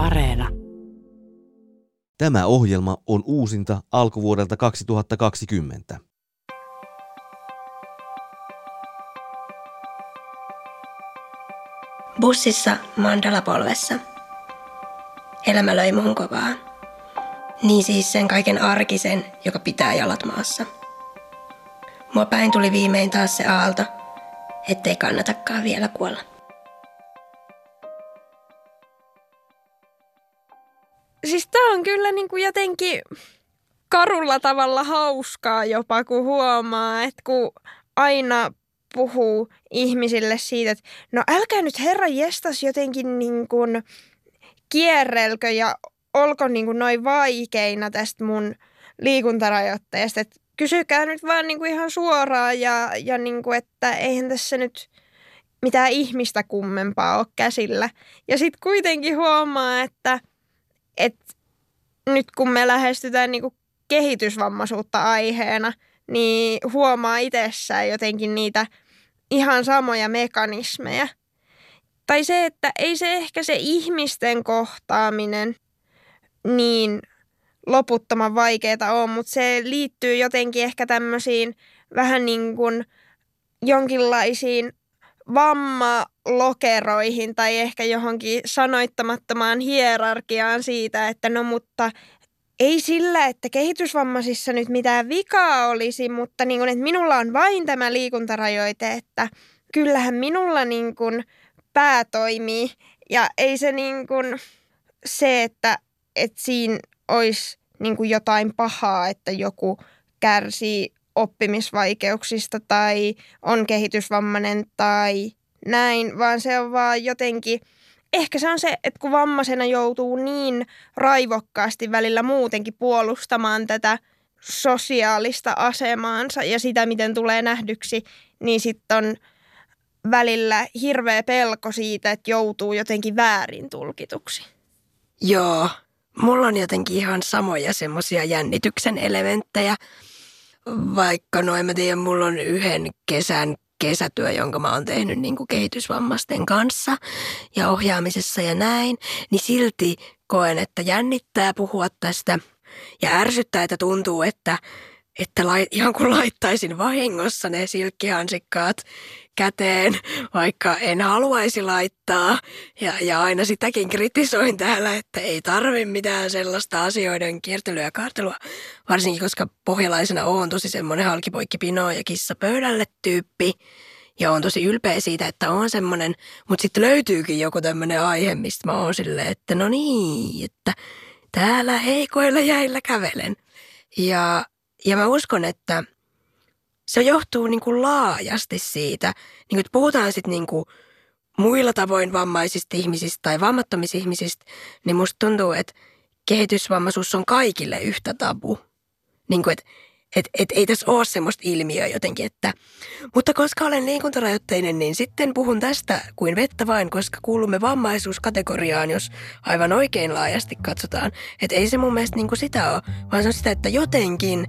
Areena. Tämä ohjelma on uusinta alkuvuodelta 2020. Bussissa mandalapolvessa. Elämä löi muhun kovaa. Niin siis sen kaiken arkisen, joka pitää jalat maassa. Mua päin tuli viimein taas se aalto, ettei kannatakaan vielä kuolla. Siis tää on kyllä niinku jotenkin karulla tavalla hauskaa jopa, kun huomaa, että kun aina puhuu ihmisille siitä, että no älkää nyt herra jestas jotenkin niin kuin kierrelkö ja olko niin kuin noin vaikeina tästä mun liikuntarajoitteesta. Että kysykää nyt vaan niin kuin ihan suoraan ja, ja niin kuin, että eihän tässä nyt mitään ihmistä kummempaa ole käsillä. Ja sitten kuitenkin huomaa, että, että nyt kun me lähestytään niin kehitysvammaisuutta aiheena, niin huomaa itsessään jotenkin niitä ihan samoja mekanismeja. Tai se, että ei se ehkä se ihmisten kohtaaminen niin loputtoman vaikeaa ole, mutta se liittyy jotenkin ehkä tämmöisiin vähän niin kuin jonkinlaisiin vammalokeroihin tai ehkä johonkin sanoittamattomaan hierarkiaan siitä, että no mutta ei sillä, että kehitysvammaisissa nyt mitään vikaa olisi, mutta niin kuin, että minulla on vain tämä liikuntarajoite, että kyllähän minulla niin kuin pää toimii. Ja ei se niin kuin se, että, että siinä olisi niin kuin jotain pahaa, että joku kärsii oppimisvaikeuksista tai on kehitysvammainen tai näin, vaan se on vaan jotenkin – ehkä se on se, että kun vammaisena joutuu niin raivokkaasti välillä muutenkin puolustamaan tätä sosiaalista asemaansa ja sitä, miten tulee nähdyksi, niin sitten on välillä hirveä pelko siitä, että joutuu jotenkin väärin tulkituksi. Joo, mulla on jotenkin ihan samoja semmoisia jännityksen elementtejä. Vaikka no en mä tiedä, mulla on yhden kesän kesätyö, jonka mä oon tehnyt niin kuin kehitysvammaisten kanssa ja ohjaamisessa ja näin, niin silti koen, että jännittää puhua tästä ja ärsyttää, että tuntuu, että, että lai, ihan kuin laittaisin vahingossa ne silkkihansikkaat käteen, vaikka en haluaisi laittaa. Ja, ja aina sitäkin kritisoin täällä, että ei tarvi mitään sellaista asioiden kiertelyä ja kaartelua. Varsinkin, koska pohjalaisena on tosi semmoinen halkipoikki pino ja kissa pöydälle tyyppi. Ja on tosi ylpeä siitä, että on semmoinen, mutta sitten löytyykin joku tämmöinen aihe, mistä mä oon silleen, että no niin, että täällä heikoilla jäillä kävelen. Ja, ja mä uskon, että se johtuu niin kuin laajasti siitä, niin kuin, että puhutaan sitten niin kuin muilla tavoin vammaisista ihmisistä tai vammattomista ihmisistä, niin musta tuntuu, että kehitysvammaisuus on kaikille yhtä tabu. Niin kuin, että et, et ei tässä ole semmoista ilmiöä jotenkin, että mutta koska olen liikuntarajoitteinen, niin sitten puhun tästä kuin vettä vain, koska kuulumme vammaisuuskategoriaan, jos aivan oikein laajasti katsotaan. Että ei se mun mielestä niin kuin sitä ole, vaan se on sitä, että jotenkin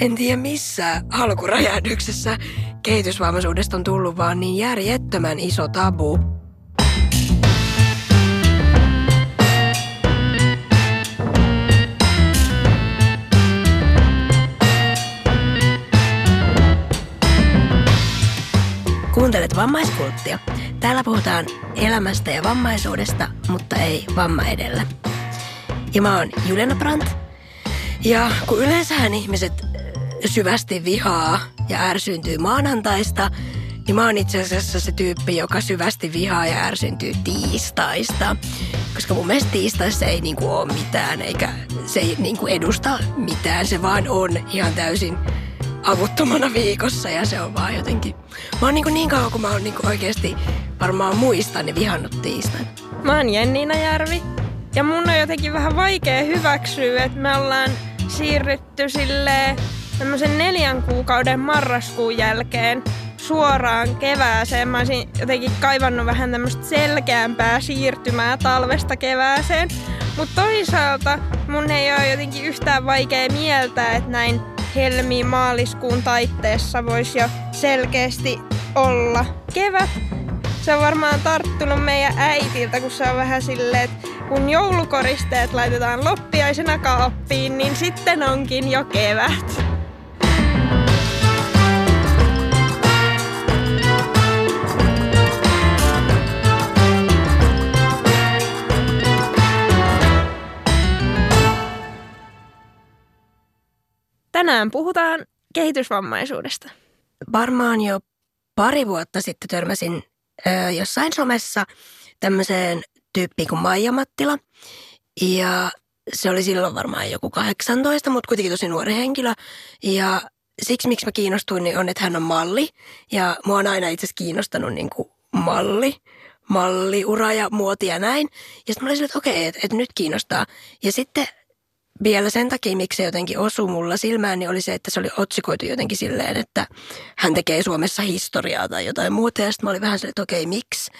en tiedä missä alkuräjähdyksessä kehitysvammaisuudesta on tullut vaan niin järjettömän iso tabu. Kuuntelet vammaiskulttia. Täällä puhutaan elämästä ja vammaisuudesta, mutta ei vamma edellä. Ja mä oon Juliana Brandt. Ja kun yleensähän ihmiset syvästi vihaa ja ärsyyntyy maanantaista, niin mä oon itse asiassa se tyyppi, joka syvästi vihaa ja ärsyntyy tiistaista. Koska mun mielestä tiistaissa ei niinku ole mitään, eikä se ei niinku edusta mitään. Se vaan on ihan täysin avuttomana viikossa ja se on vaan jotenkin... Mä oon niinku niin kauan, kun mä oon niinku oikeasti varmaan muistan, niin vihannut tiistain. Mä oon Jenniina Järvi ja mun on jotenkin vähän vaikea hyväksyä, että me ollaan siirrytty silleen tämmöisen neljän kuukauden marraskuun jälkeen suoraan kevääseen. Mä olisin jotenkin kaivannut vähän tämmöistä selkeämpää siirtymää talvesta kevääseen. Mutta toisaalta mun ei ole jotenkin yhtään vaikea mieltää, että näin helmi-maaliskuun taitteessa voisi jo selkeästi olla kevät. se on varmaan tarttunut meidän äitiltä, kun se on vähän silleen, että kun joulukoristeet laitetaan loppiaisena kaappiin, niin sitten onkin jo kevät. Tänään puhutaan kehitysvammaisuudesta. Varmaan jo pari vuotta sitten törmäsin ö, jossain somessa tämmöiseen tyyppiin kuin Maija Mattila. Ja se oli silloin varmaan joku 18, mutta kuitenkin tosi nuori henkilö. Ja siksi, miksi mä kiinnostuin, niin on, että hän on malli. Ja mua on aina itse asiassa kiinnostanut niin kuin malli, malliura ja muoti ja näin. Ja sitten mä olin silleen, että okei, että, että nyt kiinnostaa. Ja sitten vielä sen takia, miksi se jotenkin osui mulla silmään, niin oli se, että se oli otsikoitu jotenkin silleen, että hän tekee Suomessa historiaa tai jotain muuta. Ja sitten mä olin vähän silleen, että okei, miksi?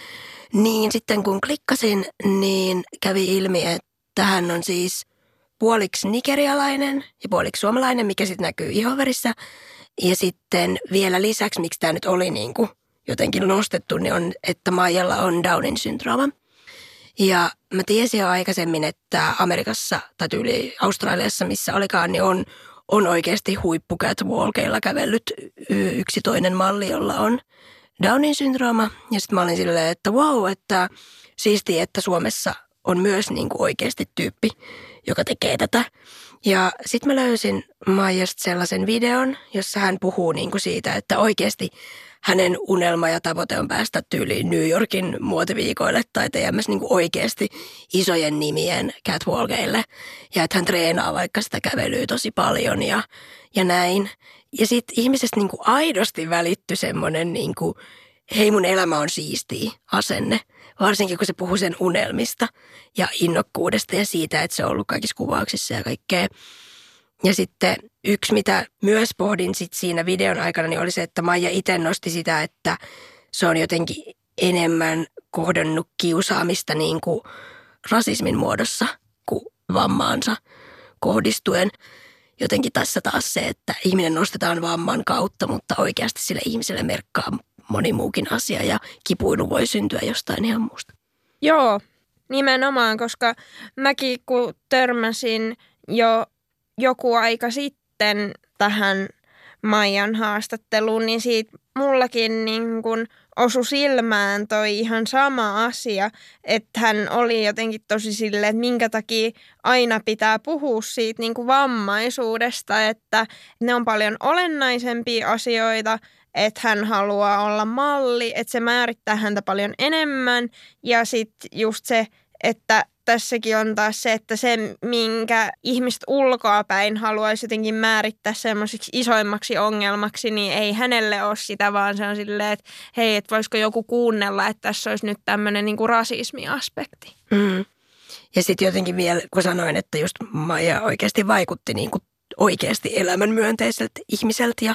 Niin sitten kun klikkasin, niin kävi ilmi, että hän on siis puoliksi nigerialainen ja puoliksi suomalainen, mikä sitten näkyy ihoverissä. Ja sitten vielä lisäksi, miksi tämä nyt oli niin kuin jotenkin nostettu, niin on, että Maijalla on Downin syndrooma. Ja mä tiesin jo aikaisemmin, että Amerikassa tai tyyli Australiassa, missä olikaan, niin on, on oikeasti huippukatwalkeilla kävellyt yksi toinen malli, jolla on Downin syndrooma. Ja sitten mä olin silleen, että wow, että siisti, että Suomessa on myös niin kuin oikeasti tyyppi, joka tekee tätä. Ja sitten mä löysin Maijasta sellaisen videon, jossa hän puhuu niin kuin siitä, että oikeasti hänen unelma ja tavoite on päästä tyyliin New Yorkin muotiviikoille tai teemässä niin oikeasti isojen nimien catwalkeille. Ja että hän treenaa vaikka sitä kävelyä tosi paljon ja, ja näin. Ja sitten ihmisestä niin kuin aidosti välittyi semmoinen, niin hei mun elämä on siistiä asenne. Varsinkin kun se puhuu sen unelmista ja innokkuudesta ja siitä, että se on ollut kaikissa kuvauksissa ja kaikkea. Ja sitten yksi, mitä myös pohdin sit siinä videon aikana, niin oli se, että Maija itse nosti sitä, että se on jotenkin enemmän kohdannut kiusaamista niin kuin rasismin muodossa kuin vammaansa kohdistuen. Jotenkin tässä taas se, että ihminen nostetaan vamman kautta, mutta oikeasti sille ihmiselle merkkaa moni muukin asia ja kipuilu voi syntyä jostain ihan muusta. Joo, nimenomaan, koska mäkin kun törmäsin jo joku aika sitten tähän Maijan haastatteluun, niin siitä mullakin niin kun osu silmään toi ihan sama asia, että hän oli jotenkin tosi sille, että minkä takia aina pitää puhua siitä niin kuin vammaisuudesta, että ne on paljon olennaisempia asioita, että hän haluaa olla malli, että se määrittää häntä paljon enemmän ja sitten just se, että tässäkin on taas se, että se, minkä ihmiset ulkoapäin haluaisi jotenkin määrittää semmoisiksi isoimmaksi ongelmaksi, niin ei hänelle ole sitä, vaan se on silleen, että hei, että voisiko joku kuunnella, että tässä olisi nyt tämmöinen niin kuin rasismiaspekti. Mm. Ja sitten jotenkin vielä, kun sanoin, että just Maija oikeasti vaikutti niin kuin oikeasti elämänmyönteiseltä ihmiseltä ja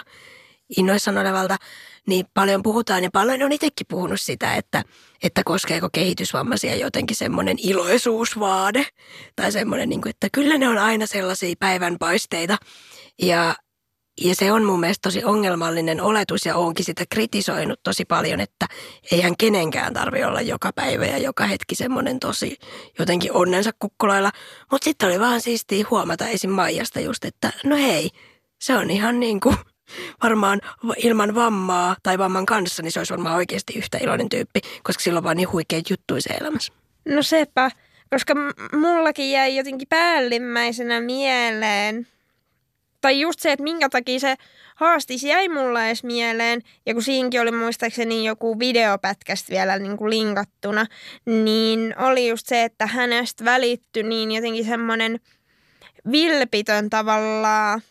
innoissaan olevalta, niin paljon puhutaan ja paljon on itsekin puhunut sitä, että, että koskeeko kehitysvammaisia jotenkin semmoinen iloisuusvaade tai semmoinen, niin kuin, että kyllä ne on aina sellaisia päivänpaisteita ja ja se on mun mielestä tosi ongelmallinen oletus ja onkin sitä kritisoinut tosi paljon, että eihän kenenkään tarvi olla joka päivä ja joka hetki semmoinen tosi jotenkin onnensa kukkulailla. Mutta sitten oli vaan siistiä huomata esim. Maijasta just, että no hei, se on ihan niin kuin varmaan ilman vammaa tai vamman kanssa, niin se olisi varmaan oikeasti yhtä iloinen tyyppi, koska silloin on vaan niin huikeita juttuja se elämässä. No sepä, koska mullakin jäi jotenkin päällimmäisenä mieleen, tai just se, että minkä takia se haastis jäi mulla edes mieleen, ja kun siinkin oli muistaakseni joku videopätkästä vielä niin kuin linkattuna, niin oli just se, että hänestä välittyi niin jotenkin semmoinen vilpitön tavallaan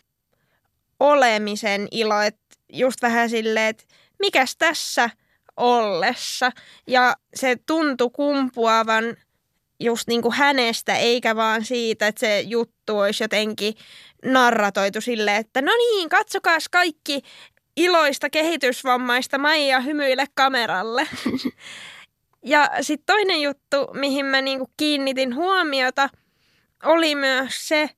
olemisen ilo, että just vähän silleen, että mikäs tässä ollessa. Ja se tuntui kumpuavan just niin kuin hänestä, eikä vaan siitä, että se juttu olisi jotenkin narratoitu silleen, että no niin, katsokaa kaikki iloista kehitysvammaista Maija hymyile kameralle. ja sitten toinen juttu, mihin mä niinku kiinnitin huomiota, oli myös se,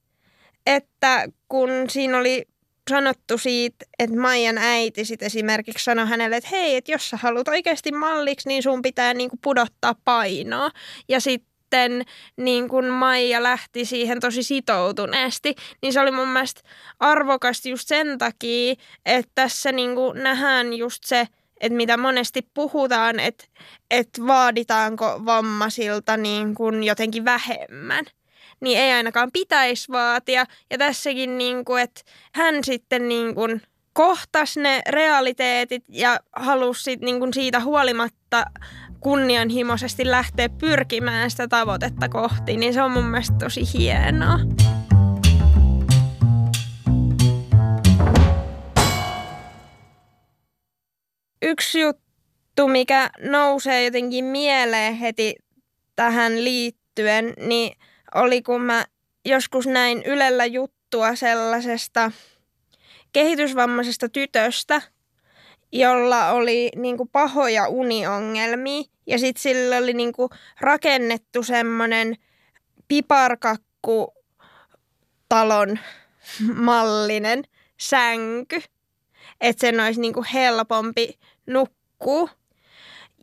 että kun siinä oli sanottu siitä, että Maijan äiti sit esimerkiksi sanoi hänelle, että hei, että jos sä haluat oikeasti malliksi, niin sun pitää niinku pudottaa painoa. Ja sitten niin kun Maija lähti siihen tosi sitoutuneesti, niin se oli mun mielestä arvokasta just sen takia, että tässä niin nähdään just se, että mitä monesti puhutaan, että, että vaaditaanko vammaisilta niin kuin jotenkin vähemmän niin ei ainakaan pitäisi vaatia. Ja tässäkin, niin kuin, että hän sitten niin kuin kohtas ne realiteetit ja halusi sit, niin kuin siitä huolimatta kunnianhimoisesti lähteä pyrkimään sitä tavoitetta kohti, niin se on mun mielestä tosi hienoa. Yksi juttu, mikä nousee jotenkin mieleen heti tähän liittyen, niin oli, kun mä joskus näin Ylellä juttua sellaisesta kehitysvammaisesta tytöstä, jolla oli niin kuin pahoja uniongelmia. Ja sitten sillä oli niin kuin rakennettu semmoinen piparkakku talon mallinen sänky, että sen olisi niin kuin helpompi nukkua.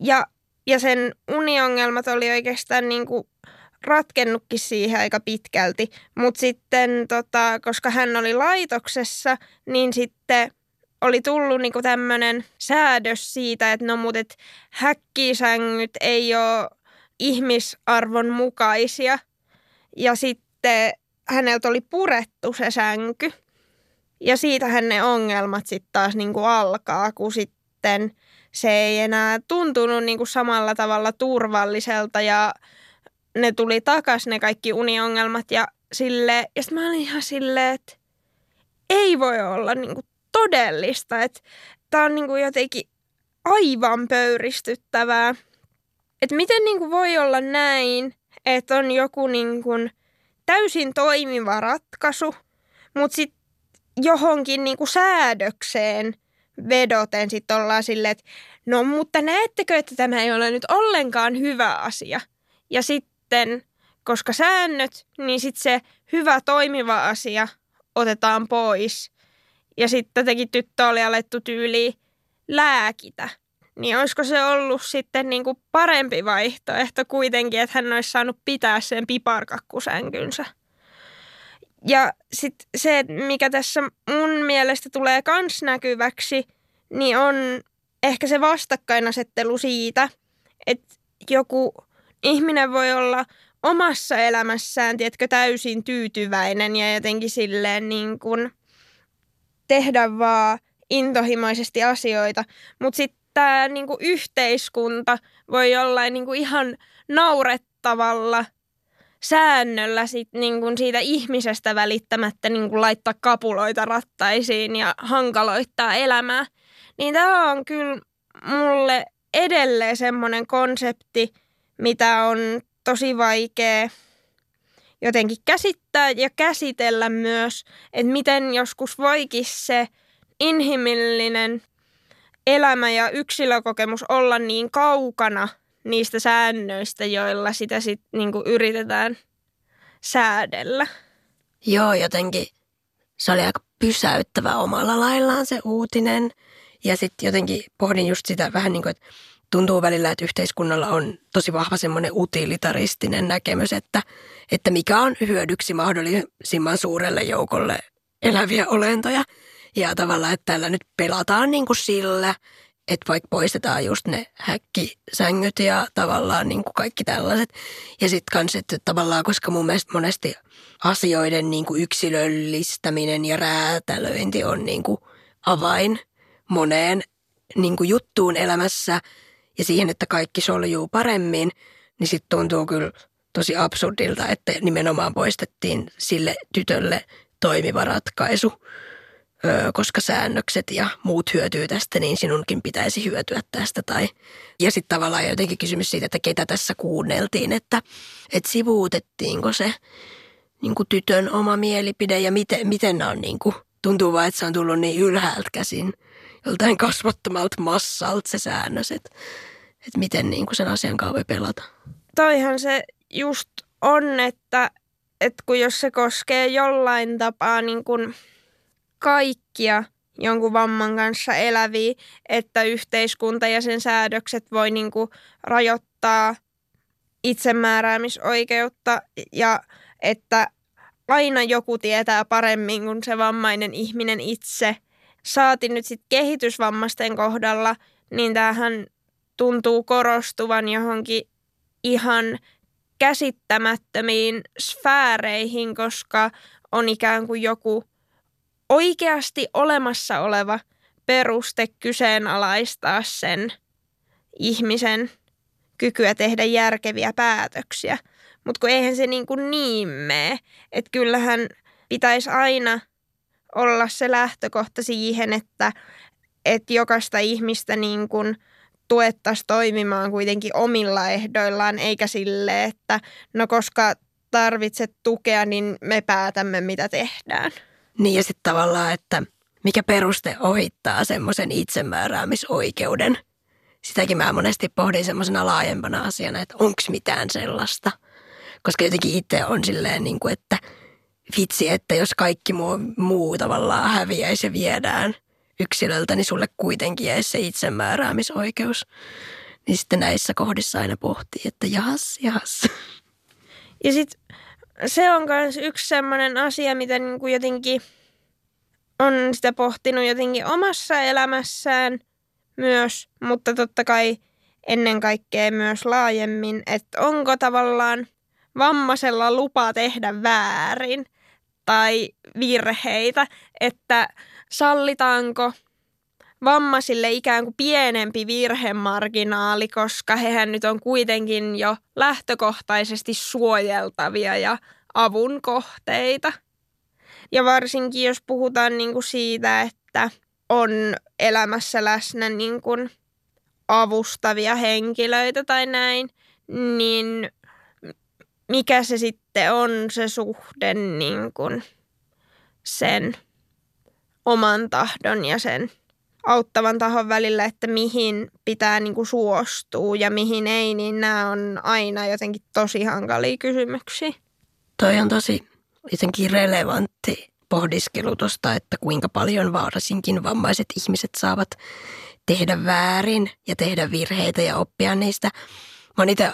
Ja, ja sen uniongelmat oli oikeastaan niin kuin ratkennutkin siihen aika pitkälti. Mutta sitten, tota, koska hän oli laitoksessa, niin sitten oli tullut niinku tämmöinen säädös siitä, että no mut et häkkisängyt ei ole ihmisarvon mukaisia. Ja sitten häneltä oli purettu se sänky. Ja siitähän ne ongelmat sitten taas niinku alkaa, kun sitten se ei enää tuntunut niinku samalla tavalla turvalliselta ja ne tuli takas ne kaikki uniongelmat ja sille, ja sitten mä olin ihan silleen, että ei voi olla niinku todellista, että tämä on niinku jotenkin aivan pöyristyttävää. Että miten niinku voi olla näin, että on joku niinku täysin toimiva ratkaisu, mutta sitten johonkin niinku säädökseen vedoten sitten ollaan silleen, että no mutta näettekö, että tämä ei ole nyt ollenkaan hyvä asia. Ja sitten sitten, koska säännöt, niin sitten se hyvä toimiva asia otetaan pois. Ja sitten teki tyttö oli alettu tyyli lääkitä. Niin olisiko se ollut sitten niin kuin parempi vaihtoehto kuitenkin, että hän olisi saanut pitää sen piparkakkusänkynsä. Ja sitten se, mikä tässä mun mielestä tulee kans näkyväksi, niin on ehkä se vastakkainasettelu siitä, että joku ihminen voi olla omassa elämässään, tiedätkö, täysin tyytyväinen ja jotenkin silleen niin kuin tehdä vaan intohimoisesti asioita. Mutta sitten tämä niin yhteiskunta voi jollain niin kuin ihan naurettavalla säännöllä sit niin kuin siitä ihmisestä välittämättä niin kuin laittaa kapuloita rattaisiin ja hankaloittaa elämää. Niin tämä on kyllä mulle edelleen semmoinen konsepti – mitä on tosi vaikea jotenkin käsittää ja käsitellä myös, että miten joskus voikin se inhimillinen elämä ja yksilökokemus olla niin kaukana niistä säännöistä, joilla sitä sitten niinku yritetään säädellä. Joo, jotenkin se oli aika pysäyttävä omalla laillaan se uutinen. Ja sitten jotenkin pohdin just sitä vähän niin kuin, että tuntuu välillä, että yhteiskunnalla on tosi vahva semmoinen utilitaristinen näkemys, että, että mikä on hyödyksi mahdollisimman suurelle joukolle eläviä olentoja. Ja tavallaan, että tällä nyt pelataan niin kuin sillä, että vaikka poistetaan just ne häkkisängyt ja tavallaan niin kuin kaikki tällaiset. Ja sitten kans, että tavallaan, koska mun mielestä monesti asioiden niin kuin yksilöllistäminen ja räätälöinti on niin kuin avain moneen niin kuin juttuun elämässä – ja siihen, että kaikki soljuu paremmin, niin sitten tuntuu kyllä tosi absurdilta, että nimenomaan poistettiin sille tytölle toimiva ratkaisu, koska säännökset ja muut hyötyy tästä, niin sinunkin pitäisi hyötyä tästä. Tai, ja sitten tavallaan jotenkin kysymys siitä, että ketä tässä kuunneltiin, että, että sivuutettiinko se niin kuin tytön oma mielipide ja miten, miten on, niin kuin, tuntuu vaan, että se on tullut niin ylhäältä käsin – joltain kasvottomalta massalta se säännös, että, että miten niin kuin sen asian kanssa voi pelata. Toihan se just on, että, että kun jos se koskee jollain tapaa niin kuin kaikkia jonkun vamman kanssa eläviä, että yhteiskunta ja sen säädökset voi niin kuin rajoittaa itsemääräämisoikeutta ja että aina joku tietää paremmin kuin se vammainen ihminen itse. Saati nyt sitten kehitysvammaisten kohdalla, niin tämähän tuntuu korostuvan johonkin ihan käsittämättömiin sfääreihin, koska on ikään kuin joku oikeasti olemassa oleva peruste kyseenalaistaa sen ihmisen kykyä tehdä järkeviä päätöksiä. Mutta kun eihän se niin, kuin niin mene. Että kyllähän pitäisi aina olla se lähtökohta siihen, että, että jokaista ihmistä niin kuin tuettaisiin toimimaan kuitenkin omilla ehdoillaan, eikä sille, että no koska tarvitset tukea, niin me päätämme, mitä tehdään. Niin ja sitten tavallaan, että mikä peruste ohittaa semmoisen itsemääräämisoikeuden. Sitäkin mä monesti pohdin semmoisena laajempana asiana, että onko mitään sellaista. Koska jotenkin itse on silleen, niin kuin, että vitsi, että jos kaikki muu, muu tavallaan häviäisi ja viedään yksilöltä, niin sulle kuitenkin jäisi se itsemääräämisoikeus. Niin sitten näissä kohdissa aina pohtii, että jahas, jahas. Ja sitten se on myös yksi sellainen asia, mitä niin kuin jotenkin on sitä pohtinut jotenkin omassa elämässään myös, mutta totta kai ennen kaikkea myös laajemmin, että onko tavallaan vammaisella lupa tehdä väärin tai virheitä, että sallitaanko vammaisille ikään kuin pienempi virhemarginaali, koska hehän nyt on kuitenkin jo lähtökohtaisesti suojeltavia ja avun kohteita. Ja varsinkin jos puhutaan niin kuin siitä, että on elämässä läsnä niin kuin avustavia henkilöitä tai näin, niin mikä se sitten on se suhde niin kuin sen oman tahdon ja sen auttavan tahon välillä, että mihin pitää niin kuin suostua ja mihin ei, niin nämä on aina jotenkin tosi hankalia kysymyksiä. Toi on tosi jotenkin relevantti pohdiskelu tuosta, että kuinka paljon varsinkin vammaiset ihmiset saavat tehdä väärin ja tehdä virheitä ja oppia niistä. Mä oon itse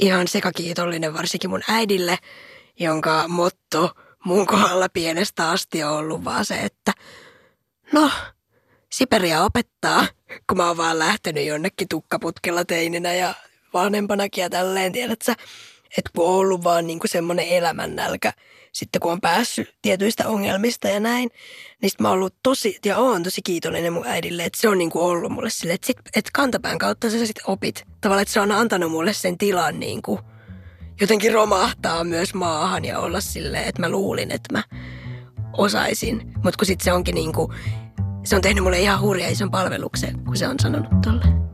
ihan sekakiitollinen varsinkin mun äidille, jonka motto mun kohdalla pienestä asti on ollut vaan se, että no, Siperia opettaa, kun mä oon vaan lähtenyt jonnekin tukkaputkella teininä ja vanhempanakin ja tälleen, tiedät sä, että kun on ollut vaan niinku semmoinen elämännälkä, sitten kun on päässyt tietyistä ongelmista ja näin, niin sit mä oon ollut tosi, ja oon tosi kiitollinen mun äidille, että se on niinku ollut mulle sille, että, sit, että kantapään kautta sä sitten opit. Tavallaan, että se on antanut mulle sen tilan niinku, jotenkin romahtaa myös maahan ja olla silleen, että mä luulin, että mä osaisin. Mutta kun sitten se onkin niinku, se on tehnyt mulle ihan hurja ison palveluksen, kun se on sanonut tolle.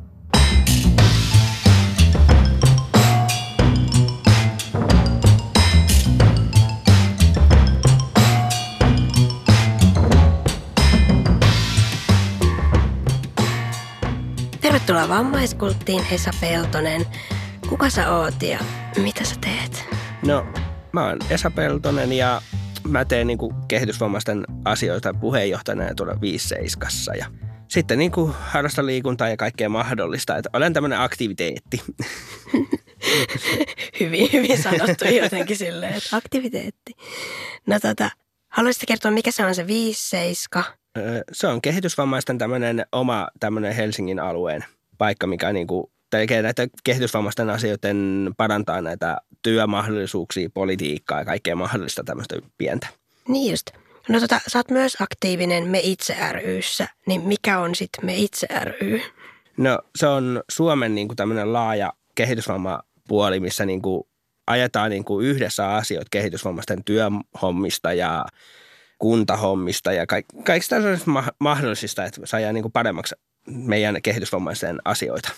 Tervetuloa vammaiskulttiin Esa Peltonen. Kuka sä oot ja mitä sä teet? No, mä oon Esa Peltonen ja mä teen niin kehitysvammaisten asioita puheenjohtajana ja tuolla 57 ja sitten niin kuin harrastan liikuntaa ja kaikkea mahdollista. Että olen tämmöinen aktiviteetti. hyvin, hyvin sanottu jotenkin silleen, että aktiviteetti. No tota, haluaisitko kertoa, mikä se on se 57? Se on kehitysvammaisten tämmöinen oma tämmöinen Helsingin alueen paikka, mikä niin kuin tekee näitä kehitysvammaisten asioiden, parantaa näitä työmahdollisuuksia, politiikkaa ja kaikkea mahdollista tämmöistä pientä. Niin just. No tota, sä oot myös aktiivinen Me Itse ryssä, niin mikä on sitten Me Itse ry? No se on Suomen niin kuin tämmöinen laaja kehitysvammapuoli, missä niin kuin ajetaan niin kuin yhdessä asioita kehitysvammaisten työhommista ja kuntahommista ja kaikista mahdollisista, että saadaan niin kuin paremmaksi meidän kehitysvammaisten asioita.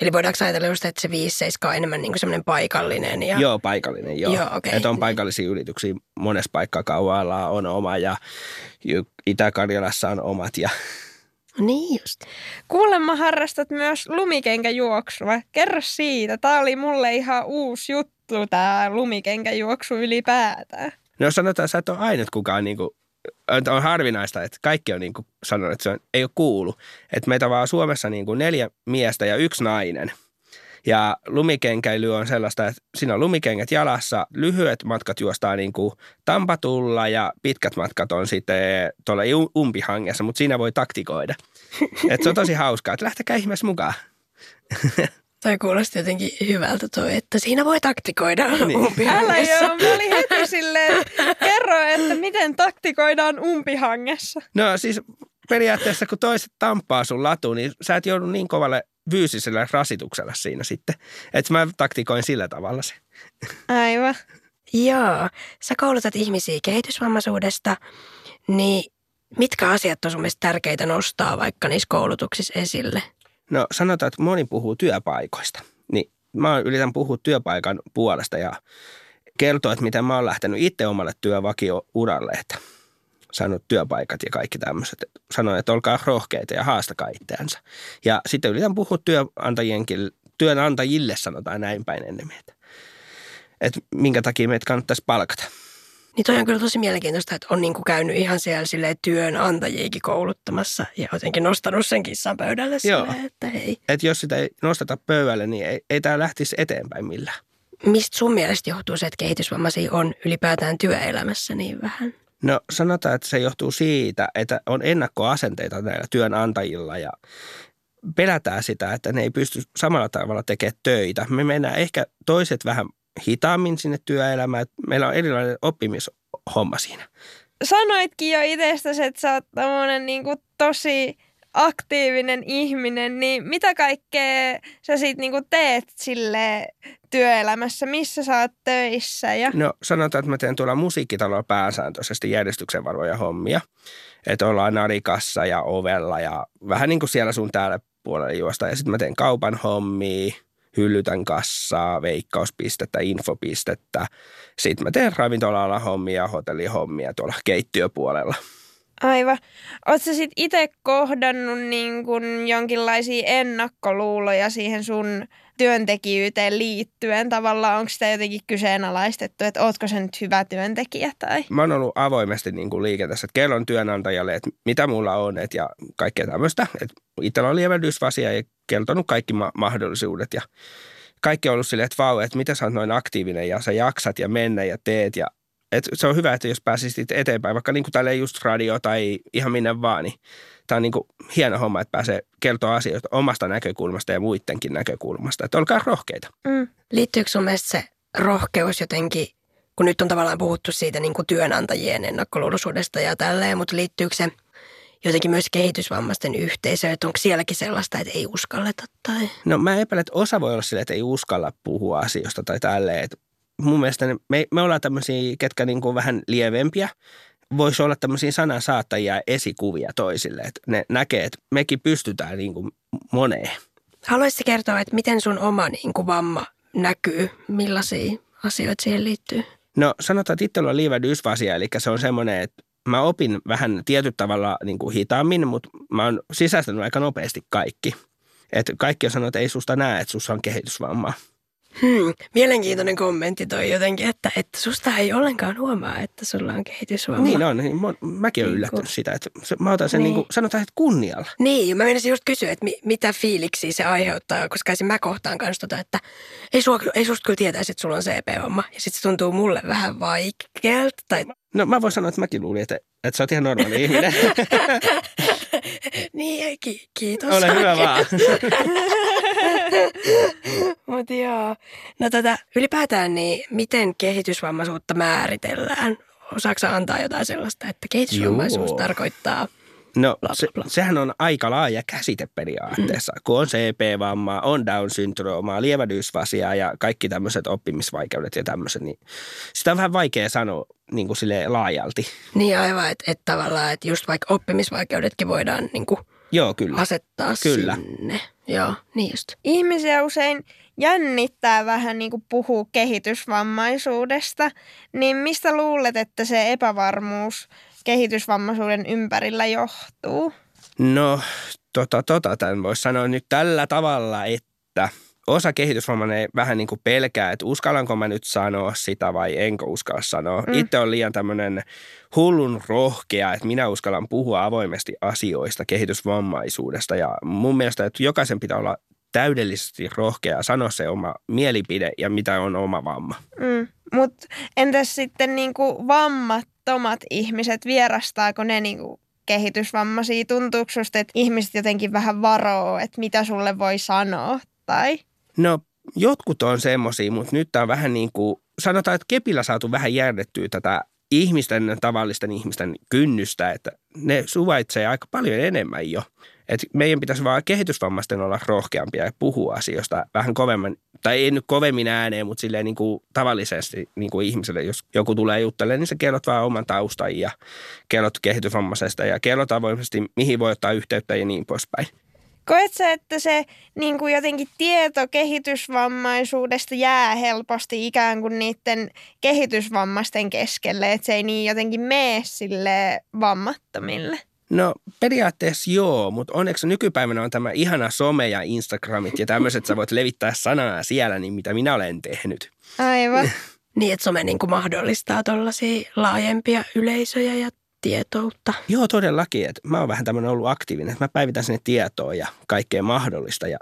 Eli voidaanko ajatella just, että se 5 on enemmän niin semmoinen paikallinen? Ja... Joo, paikallinen, joo. joo okay. Että on paikallisia yrityksiä, monessa paikkaa kaualla on oma ja Itä-Karjalassa on omat ja niin just. Kuulemma harrastat myös lumikenkäjuoksua. Kerro siitä. Tämä oli mulle ihan uusi juttu, tämä lumikenkäjuoksu ylipäätään. No sanotaan, sä et ole ainut kukaan niin kuin on harvinaista, että kaikki on niin kuin sanonut, että se on, ei ole kuulu. Että meitä vaan Suomessa niin kuin neljä miestä ja yksi nainen. Ja lumikenkäily on sellaista, että siinä on lumikengät jalassa, lyhyet matkat juostaan niin kuin tampatulla ja pitkät matkat on sitten tuolla umpihangessa, mutta siinä voi taktikoida. Et se on tosi hauskaa, että lähtekää ihmeessä mukaan. Toi kuulosti jotenkin hyvältä toi, että siinä voi taktikoida niin. Älä joo, mä olin heti silleen, kerro, että miten taktikoidaan umpihangessa. No siis periaatteessa kun toiset tampaa sun latu, niin sä et joudu niin kovalle fyysisellä rasituksella siinä sitten. Että mä taktikoin sillä tavalla se. Aivan. Joo, sä koulutat ihmisiä kehitysvammaisuudesta, niin mitkä asiat on sun mielestä tärkeitä nostaa vaikka niissä koulutuksissa esille? No sanotaan, että moni puhuu työpaikoista. Niin mä yritän puhua työpaikan puolesta ja kertoa, että miten mä oon lähtenyt itse omalle työvakio-uralle, että saanut työpaikat ja kaikki tämmöiset. Sanoin, että olkaa rohkeita ja haastakaa itseänsä. Ja sitten yritän puhua työnantajienkin, työnantajille sanotaan näin päin enemmän, että, että minkä takia meitä kannattaisi palkata. Niin toi on kyllä tosi mielenkiintoista, että on niin kuin käynyt ihan siellä silleen työnantajiakin kouluttamassa ja jotenkin nostanut sen kissan pöydälle silleen, että hei. Että jos sitä ei nosteta pöydälle, niin ei, ei tämä lähtisi eteenpäin millään. Mistä sun mielestä johtuu se, että kehitysvammaisia on ylipäätään työelämässä niin vähän? No sanotaan, että se johtuu siitä, että on ennakkoasenteita näillä työnantajilla ja pelätään sitä, että ne ei pysty samalla tavalla tekemään töitä. Me mennään ehkä toiset vähän hitaammin sinne työelämään. Meillä on erilainen oppimishomma siinä. Sanoitkin jo itsestäsi, että sä oot niin tosi aktiivinen ihminen, niin mitä kaikkea sä sit niinku teet sille työelämässä? Missä sä oot töissä? Ja... No sanotaan, että mä teen tuolla musiikkitalolla pääsääntöisesti järjestyksenvalvoja hommia. Että ollaan narikassa ja ovella ja vähän niin kuin siellä sun täällä puolella juosta. Ja sitten mä teen kaupan hommia, hyllytän kassaa, veikkauspistettä, infopistettä. Sitten mä teen ravintola hommia, hotellihommia tuolla keittiöpuolella. Aivan. Oletko sitten itse kohdannut niin kun jonkinlaisia ennakkoluuloja siihen sun työntekijyyteen liittyen? Tavallaan onko sitä jotenkin kyseenalaistettu, että ootko sen nyt hyvä työntekijä? Tai? Mä oon ollut avoimesti niin kuin liikenteessä, että kerron työnantajalle, että mitä mulla on et ja kaikkea tämmöistä. Että itsellä on lievä dysfasia ja kertonut kaikki ma- mahdollisuudet ja kaikki on ollut silleen, että vau, että mitä sä oot noin aktiivinen ja sä jaksat ja mennä ja teet ja et se on hyvä, että jos pääsisit eteenpäin, vaikka niin kuin just radio tai ihan minne vaan, niin tämä on niin kuin hieno homma, että pääsee kertoa asioista omasta näkökulmasta ja muidenkin näkökulmasta. Että olkaa rohkeita. Mm. Liittyykö sun mielestä se rohkeus jotenkin, kun nyt on tavallaan puhuttu siitä niin kuin työnantajien ennakkoluuloisuudesta ja tälleen, mutta liittyykö se jotenkin myös kehitysvammaisten yhteisöön, että onko sielläkin sellaista, että ei uskalleta tai? No mä epäilen, että osa voi olla sille, että ei uskalla puhua asioista tai tälleen, että mun mielestä me, me ollaan tämmöisiä, ketkä niin kuin vähän lievempiä. Voisi olla tämmöisiä sanansaattajia esikuvia toisille, että ne näkee, että mekin pystytään niin kuin moneen. Haluaisitko kertoa, että miten sun oma niin kuin vamma näkyy? Millaisia asioita siihen liittyy? No sanotaan, että itsellä on liivä dysfasia, eli se on semmoinen, että mä opin vähän tietyllä tavalla niin kuin hitaammin, mutta mä oon sisäistänyt aika nopeasti kaikki. Et kaikki on sanonut, että ei susta näe, että sussa on kehitysvamma. Hmm, mielenkiintoinen kommentti toi jotenkin, että, että susta ei ollenkaan huomaa, että sulla on kehitysvamma. Niin on, niin mä, mäkin olen niin yllättynyt sitä, että mä otan sen niin. Niin kuin, sanotaan, että kunnialla. Niin, mä menisin just kysyä, että mi, mitä fiiliksi se aiheuttaa, koska esim. mä kohtaan kanssa tota, että ei, sua, ei susta kyllä tietäisi, että sulla on CP-vamma. Ja sitten se tuntuu mulle vähän vaikealta. Tai... No mä voin sanoa, että mäkin luulin, että, että sä oot ihan normaali ihminen. niin, ki- kiitos. Ole hyvä vaan. Mutta joo. No tätä ylipäätään, niin miten kehitysvammaisuutta määritellään? Osaatko antaa jotain sellaista, että kehitysvammaisuus Joo. tarkoittaa No bla, bla, bla. Se, sehän on aika laaja käsite periaatteessa, mm. kun on CP-vammaa, on Down-syndroomaa, lievä dysfasia ja kaikki tämmöiset oppimisvaikeudet ja tämmöiset, niin sitä on vähän vaikea sanoa niin kuin laajalti. Niin aivan, että et tavallaan, että just vaikka oppimisvaikeudetkin voidaan niin kuin Joo, kyllä. asettaa kyllä. sinne. Joo, niin just. Ihmisiä usein jännittää vähän niin kuin puhua kehitysvammaisuudesta, niin mistä luulet, että se epävarmuus kehitysvammaisuuden ympärillä johtuu? No, tota, tota, tämän voisi sanoa nyt tällä tavalla, että osa kehitysvammainen vähän niin kuin pelkää, että uskallanko mä nyt sanoa sitä vai enkö uskalla sanoa. Mm. Itse on liian tämmöinen hullun rohkea, että minä uskallan puhua avoimesti asioista kehitysvammaisuudesta. Ja mun mielestä, että jokaisen pitää olla täydellisesti rohkea sanoa se oma mielipide ja mitä on oma vamma. Mm. Mutta entäs sitten niinku vammattomat ihmiset, vierastaako ne niinku kehitysvammaisia? Tuntuuko susta, että ihmiset jotenkin vähän varoo, että mitä sulle voi sanoa? Tai? No jotkut on semmoisia, mutta nyt tämä on vähän niin kuin, sanotaan, että kepillä saatu vähän järjettyä tätä ihmisten, tavallisten ihmisten kynnystä, että ne suvaitsee aika paljon enemmän jo. Et meidän pitäisi vaan kehitysvammaisten olla rohkeampia ja puhua asioista vähän kovemmin, tai ei nyt kovemmin ääneen, mutta silleen niin kuin tavallisesti niin kuin ihmiselle, jos joku tulee juttelemaan, niin sä kerrot vaan oman taustan ja kerrot kehitysvammaisesta ja kerrot avoimesti, mihin voi ottaa yhteyttä ja niin poispäin. Koet sä, että se niin kuin jotenkin tieto kehitysvammaisuudesta jää helposti ikään kuin niiden kehitysvammaisten keskelle, että se ei niin jotenkin mene sille vammattomille? No periaatteessa joo, mutta onneksi nykypäivänä on tämä ihana some ja Instagramit ja tämmöiset, sä voit levittää sanaa siellä, niin mitä minä olen tehnyt. Aivan. Niin, että some niin kuin mahdollistaa tuollaisia laajempia yleisöjä ja tietoutta. Joo, todellakin. Että mä oon vähän tämmöinen ollut aktiivinen, että mä päivitän sinne tietoa ja kaikkea mahdollista. Ja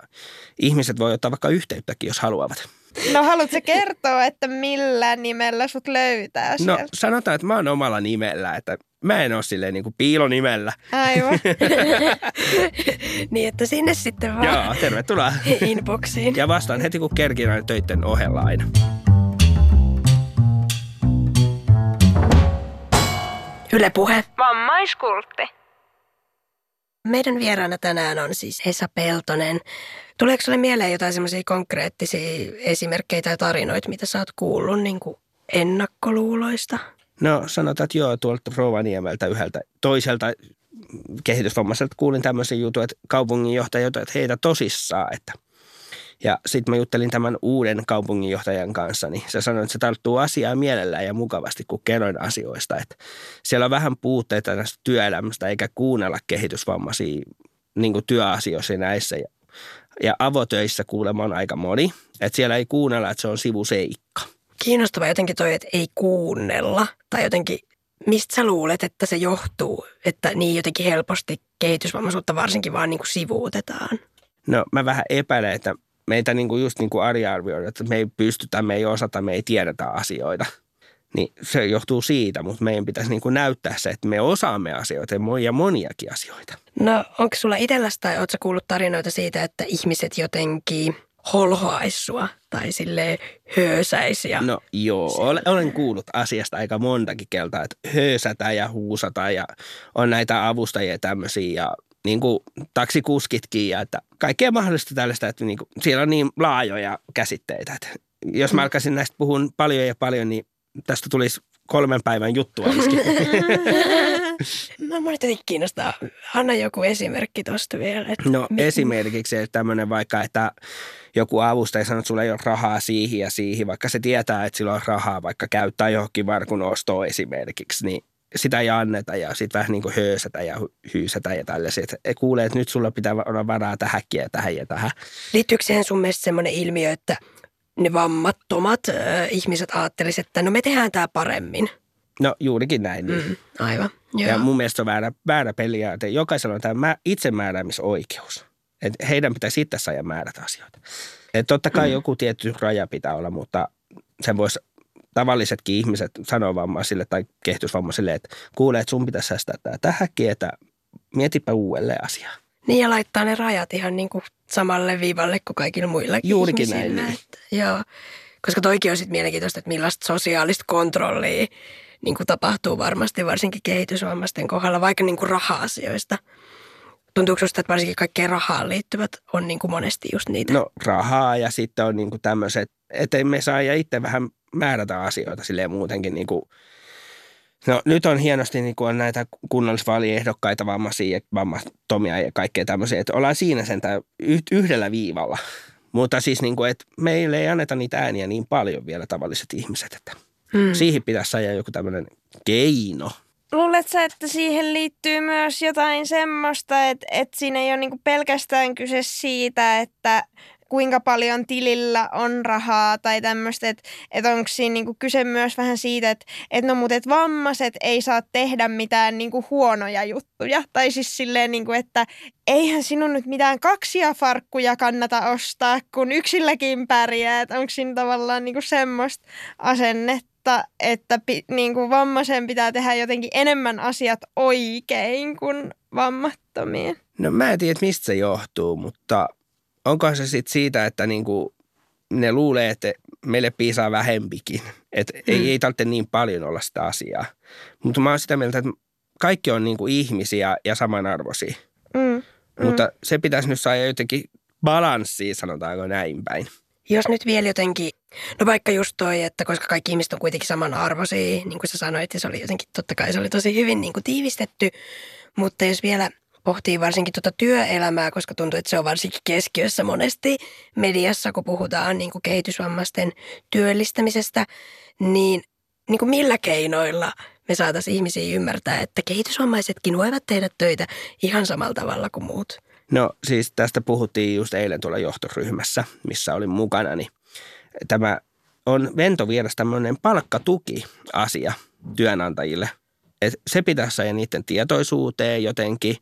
ihmiset voi ottaa vaikka yhteyttäkin, jos haluavat. No haluatko kertoa, että millä nimellä sut löytää No sieltä? sanotaan, että mä oon omalla nimellä, että mä en ole silleen niin kuin piilonimellä. Aivan. niin, että sinne sitten vaan Joo, tervetuloa. inboxiin. Ja vastaan heti, kun kerkin aina töitten ohella aina. Yle Puhe. Vammaiskultti. Meidän vieraana tänään on siis Esa Peltonen. Tuleeko sinulle mieleen jotain semmoisia konkreettisia esimerkkejä tai tarinoita, mitä sä oot kuullut niin kuin ennakkoluuloista? No sanotaan, että joo, tuolta Rovaniemeltä yhdeltä toiselta kehitysvammaiselta kuulin tämmöisen jutun, että kaupunginjohtaja että heitä tosissaan, että ja sitten mä juttelin tämän uuden kaupunginjohtajan kanssa, niin se sanoi, että se tarttuu asiaa mielellään ja mukavasti, kun kerroin asioista. Että siellä on vähän puutteita näistä työelämästä, eikä kuunnella kehitysvammaisia niin työasioissa ja näissä. Ja, ja avotöissä kuulemma on aika moni. Että siellä ei kuunnella, että se on sivuseikka. Kiinnostava jotenkin toi, että ei kuunnella. Tai jotenkin, mistä sä luulet, että se johtuu? Että niin jotenkin helposti kehitysvammaisuutta varsinkin vaan niin kuin sivuutetaan. No mä vähän epäilen, että meitä niin kuin just niin kuin Ari arvioi, että me ei pystytä, me ei osata, me ei tiedetä asioita. Niin se johtuu siitä, mutta meidän pitäisi niin kuin näyttää se, että me osaamme asioita ja moniakin asioita. No onko sulla itselläsi tai ootko kuullut tarinoita siitä, että ihmiset jotenkin holhoais sua tai sille höösäisi? Ja... No joo, olen, olen kuullut asiasta aika montakin kertaa, että höösätä ja huusata ja on näitä avustajia tämmöisiä ja niin kuin taksikuskitkin ja että kaikkea mahdollista tällaista, että niin kuin, siellä on niin laajoja käsitteitä. Että jos mä alkaisin näistä puhua paljon ja paljon, niin tästä tulisi kolmen päivän juttua. no mä jotenkin kiinnostaa. Anna joku esimerkki tuosta vielä. Että No mi- esimerkiksi tämmöinen vaikka, että joku avustaja sanoo, että sulla ei ole rahaa siihen ja siihen, vaikka se tietää, että sillä on rahaa vaikka käyttää johonkin varkun ostoon esimerkiksi, niin sitä ei anneta ja sitten vähän niin kuin höysätä ja hy- hyysätä ja tällaisia. Että kuulee, että nyt sulla pitää olla varaa tähänkin ja tähän ja tähän. Liittyykö siihen sun mielestä semmoinen ilmiö, että ne vammattomat äh, ihmiset ajattelisivat, että no me tehdään tämä paremmin? No juurikin näin. Niin. Mm, aivan. Joo. Ja mun mielestä on väärä, väärä periaate. Jokaisella on tämä itsemääräämisoikeus. Et heidän pitäisi itse saada määrätä asioita. Et totta kai mm. joku tietty raja pitää olla, mutta sen voisi tavallisetkin ihmiset sanoa vammaisille tai kehitysvammaisille, että kuulee, että sun pitäisi säästää tämä tähänkin, että mietipä uudelleen asiaa. Niin ja laittaa ne rajat ihan niin kuin samalle viivalle kuin kaikilla muillakin Juurikin ihmisillä. näin, niin. Että, joo. Koska toikin on sitten mielenkiintoista, että millaista sosiaalista kontrollia niin kuin tapahtuu varmasti varsinkin kehitysvammaisten kohdalla, vaikka niin kuin raha-asioista. Tuntuuko sinusta, että varsinkin kaikkeen rahaan liittyvät on niin kuin monesti just niitä? No rahaa ja sitten on niinku tämmöiset, että me saa ja itse vähän määrätä asioita silleen muutenkin niinku, No nyt on hienosti, niin on näitä kunnallisvaaliehdokkaita, vammaisia vammattomia ja kaikkea tämmöisiä, että ollaan siinä sentään yhdellä viivalla. Mutta siis niin kuin, että meille ei anneta niitä ääniä niin paljon vielä tavalliset ihmiset, että Hmm. siihen pitäisi saada joku tämmöinen keino. Luuletko että siihen liittyy myös jotain semmoista, että, että siinä ei ole niinku pelkästään kyse siitä, että kuinka paljon tilillä on rahaa tai tämmöistä, että, että onko siinä niinku kyse myös vähän siitä, että, että no mutta et vammaiset ei saa tehdä mitään niinku huonoja juttuja. Tai siis silleen, niinku, että eihän sinun nyt mitään kaksia farkkuja kannata ostaa, kun yksilläkin pärjää. Että onko siinä tavallaan niinku semmoista asennetta, että pi, niinku vammaisen pitää tehdä jotenkin enemmän asiat oikein kuin vammattomien? No mä en tiedä, mistä se johtuu, mutta onko se sitten siitä, että niinku ne luulee, että meille piisaa vähempikin. Että mm. ei, ei tarvitse niin paljon olla sitä asiaa. Mutta mä oon sitä mieltä, että kaikki on niinku ihmisiä ja samanarvoisia. Mm. Mutta se pitäisi nyt saada jotenkin balanssiin, sanotaanko näin päin. Jos nyt vielä jotenkin, no vaikka just toi, että koska kaikki ihmiset on kuitenkin samanarvoisia, niin kuin sä sanoit, ja se oli jotenkin, totta kai se oli tosi hyvin niin kuin tiivistetty, mutta jos vielä pohtii varsinkin tuota työelämää, koska tuntuu, että se on varsinkin keskiössä monesti mediassa, kun puhutaan niin kuin kehitysvammaisten työllistämisestä, niin, niin kuin millä keinoilla me saataisiin ihmisiä ymmärtää, että kehitysvammaisetkin voivat tehdä töitä ihan samalla tavalla kuin muut. No siis tästä puhuttiin just eilen tuolla johtoryhmässä, missä olin mukana, niin tämä on ventovieras tämmöinen palkkatuki-asia työnantajille – et se pitäisi saada niiden tietoisuuteen jotenkin.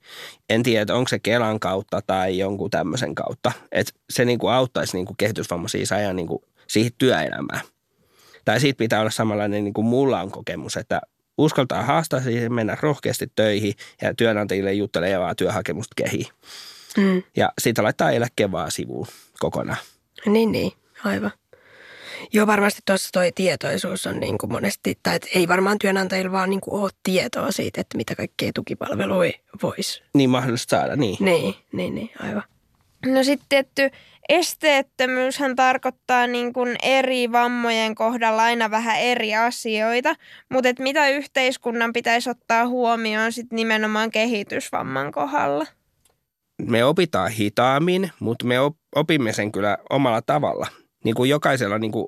En tiedä, onko se Kelan kautta tai jonkun tämmöisen kautta. Et se niinku auttaisi niinku kehitysvammaisia saada niinku siihen työelämään. Tai siitä pitää olla samanlainen niin kuin mulla on kokemus, että uskaltaa haastaa siihen, mennä rohkeasti töihin ja työnantajille juttelee vaan työhakemusta kehiin. Mm. Ja siitä laittaa eläkkeen vaan sivuun kokonaan. Niin, niin, aivan. Joo, varmasti tuossa toi tietoisuus on niin kuin monesti, tai että ei varmaan työnantajilla vaan niin kuin ole tietoa siitä, että mitä kaikkea tukipalveluja voisi. Niin mahdollista saada, niin. Niin, niin, niin, aivan. No sitten tietty esteettömyyshän tarkoittaa niin kuin eri vammojen kohdalla aina vähän eri asioita, mutta et mitä yhteiskunnan pitäisi ottaa huomioon sit nimenomaan kehitysvamman kohdalla? Me opitaan hitaammin, mutta me opimme sen kyllä omalla tavalla niin kuin jokaisella niin kuin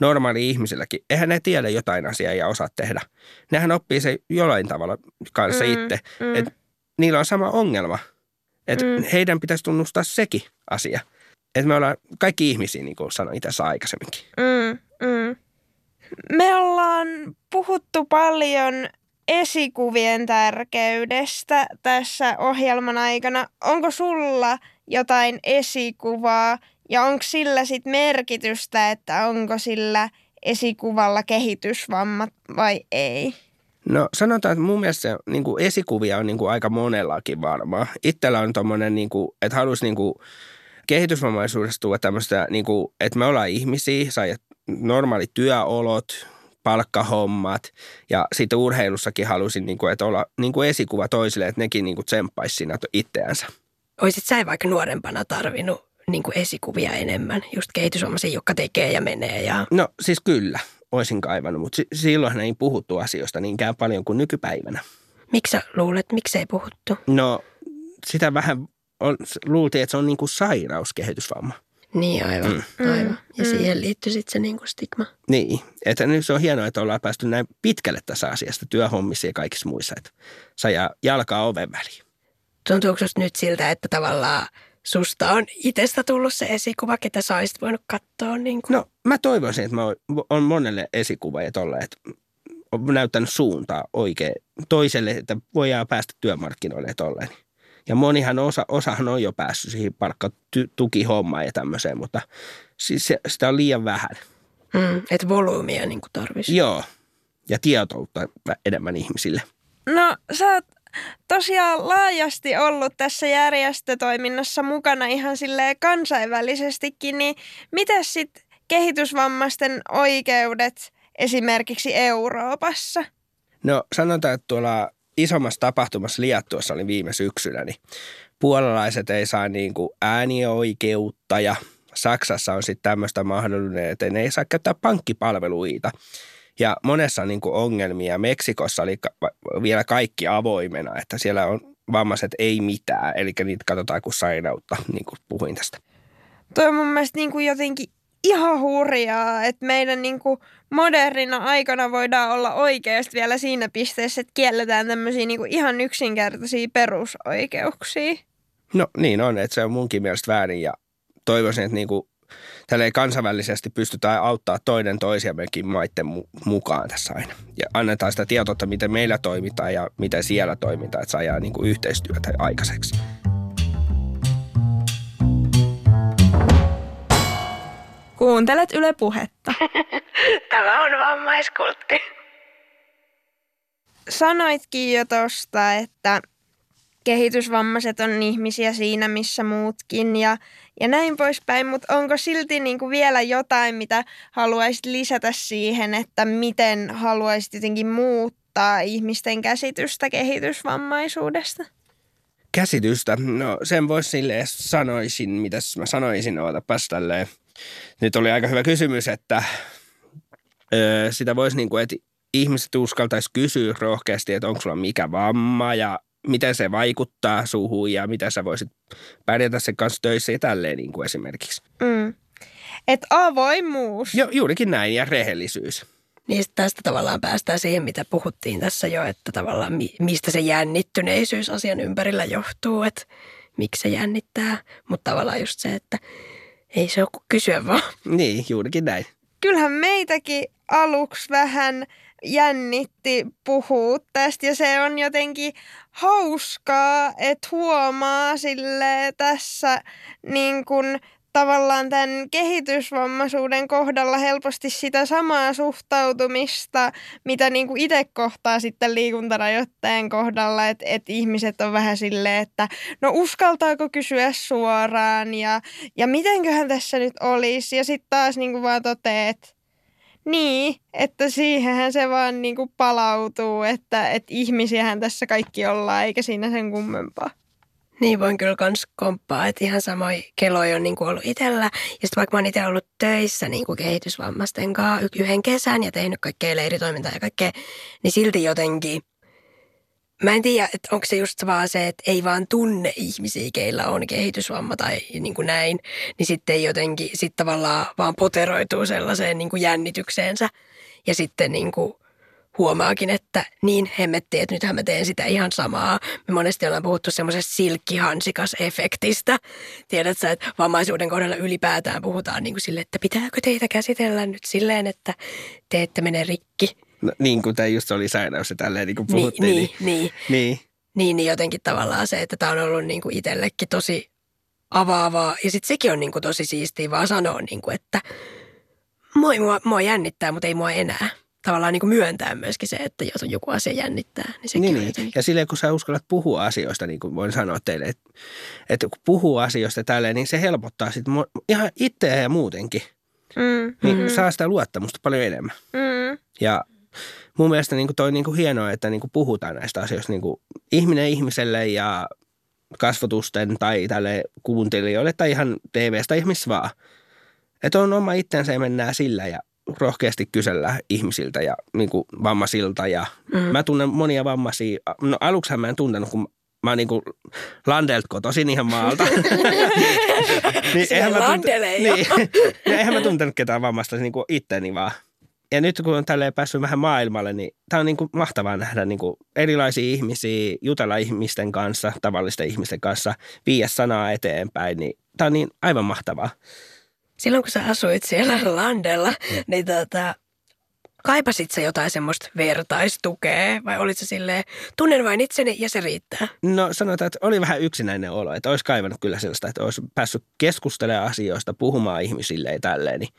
normaali ihmiselläkin. Eihän ne tiedä jotain asiaa ja osaa tehdä. Nehän oppii se jollain tavalla kanssa mm, itse. Mm. Että niillä on sama ongelma. Että mm. heidän pitäisi tunnustaa sekin asia. Että me ollaan kaikki ihmisiä, niin kuin sanoin itse aikaisemminkin. Mm, mm. Me ollaan puhuttu paljon esikuvien tärkeydestä tässä ohjelman aikana. Onko sulla jotain esikuvaa, ja onko sillä sitten merkitystä, että onko sillä esikuvalla kehitysvammat vai ei? No sanotaan, että mun mielestä se, niin kuin esikuvia on niin kuin aika monellakin varmaan. Itsellä on tommonen, niin kuin, että haluaisi niin kuin kehitysvammaisuudesta tuoda tämmöistä, niin kuin, että me ollaan ihmisiä, saa normaalit työolot, palkkahommat ja sitten urheilussakin halusin, niin kuin, että olla niin kuin esikuva toisille, että nekin niin kuin tsemppaisi siinä itseänsä. Oisit sä vaikka nuorempana tarvinnut niin kuin esikuvia enemmän, just kehitysvammaisia, jotka tekee ja menee. Ja... No siis kyllä, olisin kaivannut, mutta silloin ei puhuttu asioista niinkään paljon kuin nykypäivänä. Miksi sä luulet, miksi ei puhuttu? No sitä vähän on, luultiin, että se on niin kuin sairaus kehitysvamma. Niin, aivan. Mm. aivan. Ja mm. siihen liittyy sitten se niin kuin stigma. Niin, että nyt se on hienoa, että ollaan päästy näin pitkälle tässä asiasta työhommissa ja kaikissa muissa, että saa jalkaa oven väliin. Tuntuuko nyt siltä, että tavallaan – susta on itsestä tullut se esikuva, ketä sä olisit voinut katsoa? Niin kuin? No mä toivoisin, että mä on monelle esikuva ja tolle, että on näyttänyt suuntaa oikein toiselle, että voidaan päästä työmarkkinoille tolleen. Ja monihan osa, osahan on jo päässyt siihen palkkatukihommaan ja tämmöiseen, mutta siis se, sitä on liian vähän. Mm, että volyymia niin tarvitsisi. Joo, ja tietoutta enemmän ihmisille. No sä oot tosiaan laajasti ollut tässä järjestötoiminnassa mukana ihan silleen kansainvälisestikin, niin miten sitten kehitysvammaisten oikeudet esimerkiksi Euroopassa? No sanotaan, että tuolla isommassa tapahtumassa Liattuossa oli viime syksynä, niin puolalaiset ei saa niin kuin äänioikeutta ja Saksassa on sitten tämmöistä mahdollinen, että ne ei saa käyttää pankkipalveluita. Ja monessa on niin kuin ongelmia. Meksikossa oli vielä kaikki avoimena, että siellä on vammaiset ei mitään, eli niitä katsotaan kuin sairautta, niin kuin puhuin tästä. Tuo on mun mielestä niin kuin jotenkin ihan hurjaa, että meidän niin kuin modernina aikana voidaan olla oikeasti vielä siinä pisteessä, että kielletään tämmöisiä niin kuin ihan yksinkertaisia perusoikeuksia. No niin on, että se on munkin mielestä väärin ja toivoisin, että niin kuin, tälleen kansainvälisesti pystytään auttaa toinen toisiammekin maiden mu- mukaan tässä aina. Ja annetaan sitä tietoutta, miten meillä toimitaan ja miten siellä toimitaan, että saadaan niin kuin yhteistyötä aikaiseksi. Kuuntelet Yle Puhetta. Tämä on vammaiskultti. Sanoitkin jo tosta, että kehitysvammaiset on ihmisiä siinä, missä muutkin ja, ja näin poispäin, mutta onko silti niin kuin vielä jotain, mitä haluaisit lisätä siihen, että miten haluaisit jotenkin muuttaa ihmisten käsitystä kehitysvammaisuudesta? Käsitystä, no sen voisi silleen sanoisin, mitäs mä sanoisin, ootapas tälleen. Nyt oli aika hyvä kysymys, että ö, sitä voisi niin kuin, että ihmiset uskaltaisi kysyä rohkeasti, että onko sulla mikä vamma ja miten se vaikuttaa suhun ja miten sä voisit pärjätä sen kanssa töissä ja tälleen niin kuin esimerkiksi. Mm. Et avoimuus. Jo, juurikin näin ja rehellisyys. Niin tästä tavallaan päästään siihen, mitä puhuttiin tässä jo, että tavallaan mi- mistä se jännittyneisyys asian ympärillä johtuu, että miksi se jännittää. Mutta tavallaan just se, että ei se ole kuin kysyä vaan. Niin, juurikin näin. Kyllähän meitäkin aluksi vähän jännitti puhua tästä. Ja se on jotenkin hauskaa, että huomaa sille tässä niin kuin tavallaan tämän kehitysvammaisuuden kohdalla helposti sitä samaa suhtautumista, mitä niin kuin itse kohtaa sitten liikuntarajoitteen kohdalla, että, että ihmiset on vähän silleen, että no uskaltaako kysyä suoraan ja, ja mitenköhän tässä nyt olisi. Ja sitten taas niin kuin vaan toteaa, että niin, että siihenhän se vaan niin kuin palautuu, että, että ihmisiähän tässä kaikki ollaan, eikä siinä sen kummempaa. Niin voin kyllä kans komppaa, että ihan samoin keloja on niin kuin ollut itsellä. Ja sitten vaikka mä oon itse ollut töissä niin kuin kehitysvammaisten kanssa yhden kesän ja tehnyt kaikkea leiritoimintaa ja kaikkea, niin silti jotenkin – Mä en tiedä, että onko se just vaan se, että ei vaan tunne ihmisiä, keillä on kehitysvamma tai niin kuin näin, niin sitten jotenkin sit tavallaan vaan poteroituu sellaiseen niin kuin jännitykseensä. Ja sitten niin kuin huomaakin, että niin hemmetti, että nythän mä teen sitä ihan samaa. Me monesti ollaan puhuttu semmoisesta silkkihansikas-efektistä. Tiedätkö, että vammaisuuden kohdalla ylipäätään puhutaan niin kuin sille, että pitääkö teitä käsitellä nyt silleen, että te ette mene rikki. No, niin kuin tämä just oli sairaus ja tälleen niin kuin puhuttiin. Niin, niin, niin. niin. Niin, niin jotenkin tavallaan se, että tämä on ollut niin kuin itsellekin tosi avaavaa. Ja sitten sekin on niin kuin tosi siistiä vaan sanoa, niin kuin, että moi, mua, mua jännittää, mutta ei mua enää. Tavallaan niin kuin myöntää myöskin se, että jos on joku asia jännittää, niin sekin Niin, on niin. jotenkin. Ja silleen, kun sä uskallat puhua asioista, niin kuin voin sanoa teille, että, että kun puhuu asioista tälleen, niin se helpottaa sit ihan itseä ja muutenkin. Mm, Niin Mhm. saa sitä luottamusta paljon enemmän. mm, Ja mun mielestä niin kuin toi niin kuin hienoa, että niin kuin puhutaan näistä asioista niin kuin ihminen ihmiselle ja kasvatusten tai tälle kuuntelijoille tai ihan TVstä tai missä vaan. Että on oma itsensä ja mennään sillä ja rohkeasti kysellä ihmisiltä ja niin kuin vammaisilta. Ja Mm. Mä tunnen monia vammaisia. No aluksihan mä en tuntenut, kun mä oon niin kuin Landelt kotoisin ihan maalta. niin, Siellä mä jo. niin, ja eihän mä tuntenut ketään vammasta niin kuin itteni vaan. Ja nyt kun on tälleen päässyt vähän maailmalle, niin tämä on niin kuin mahtavaa nähdä niin kuin erilaisia ihmisiä, jutella ihmisten kanssa, tavallisten ihmisten kanssa, viiä sanaa eteenpäin. Niin tämä on niin aivan mahtavaa. Silloin kun sä asuit siellä landella, niin tota, kaipasit sä jotain semmoista vertaistukea vai olit sä silleen, tunnen vain itseni ja se riittää? No sanotaan, että oli vähän yksinäinen olo, että olisi kaivannut kyllä sellaista, että olisi päässyt keskustelemaan asioista, puhumaan ihmisille ja tälleen. Niin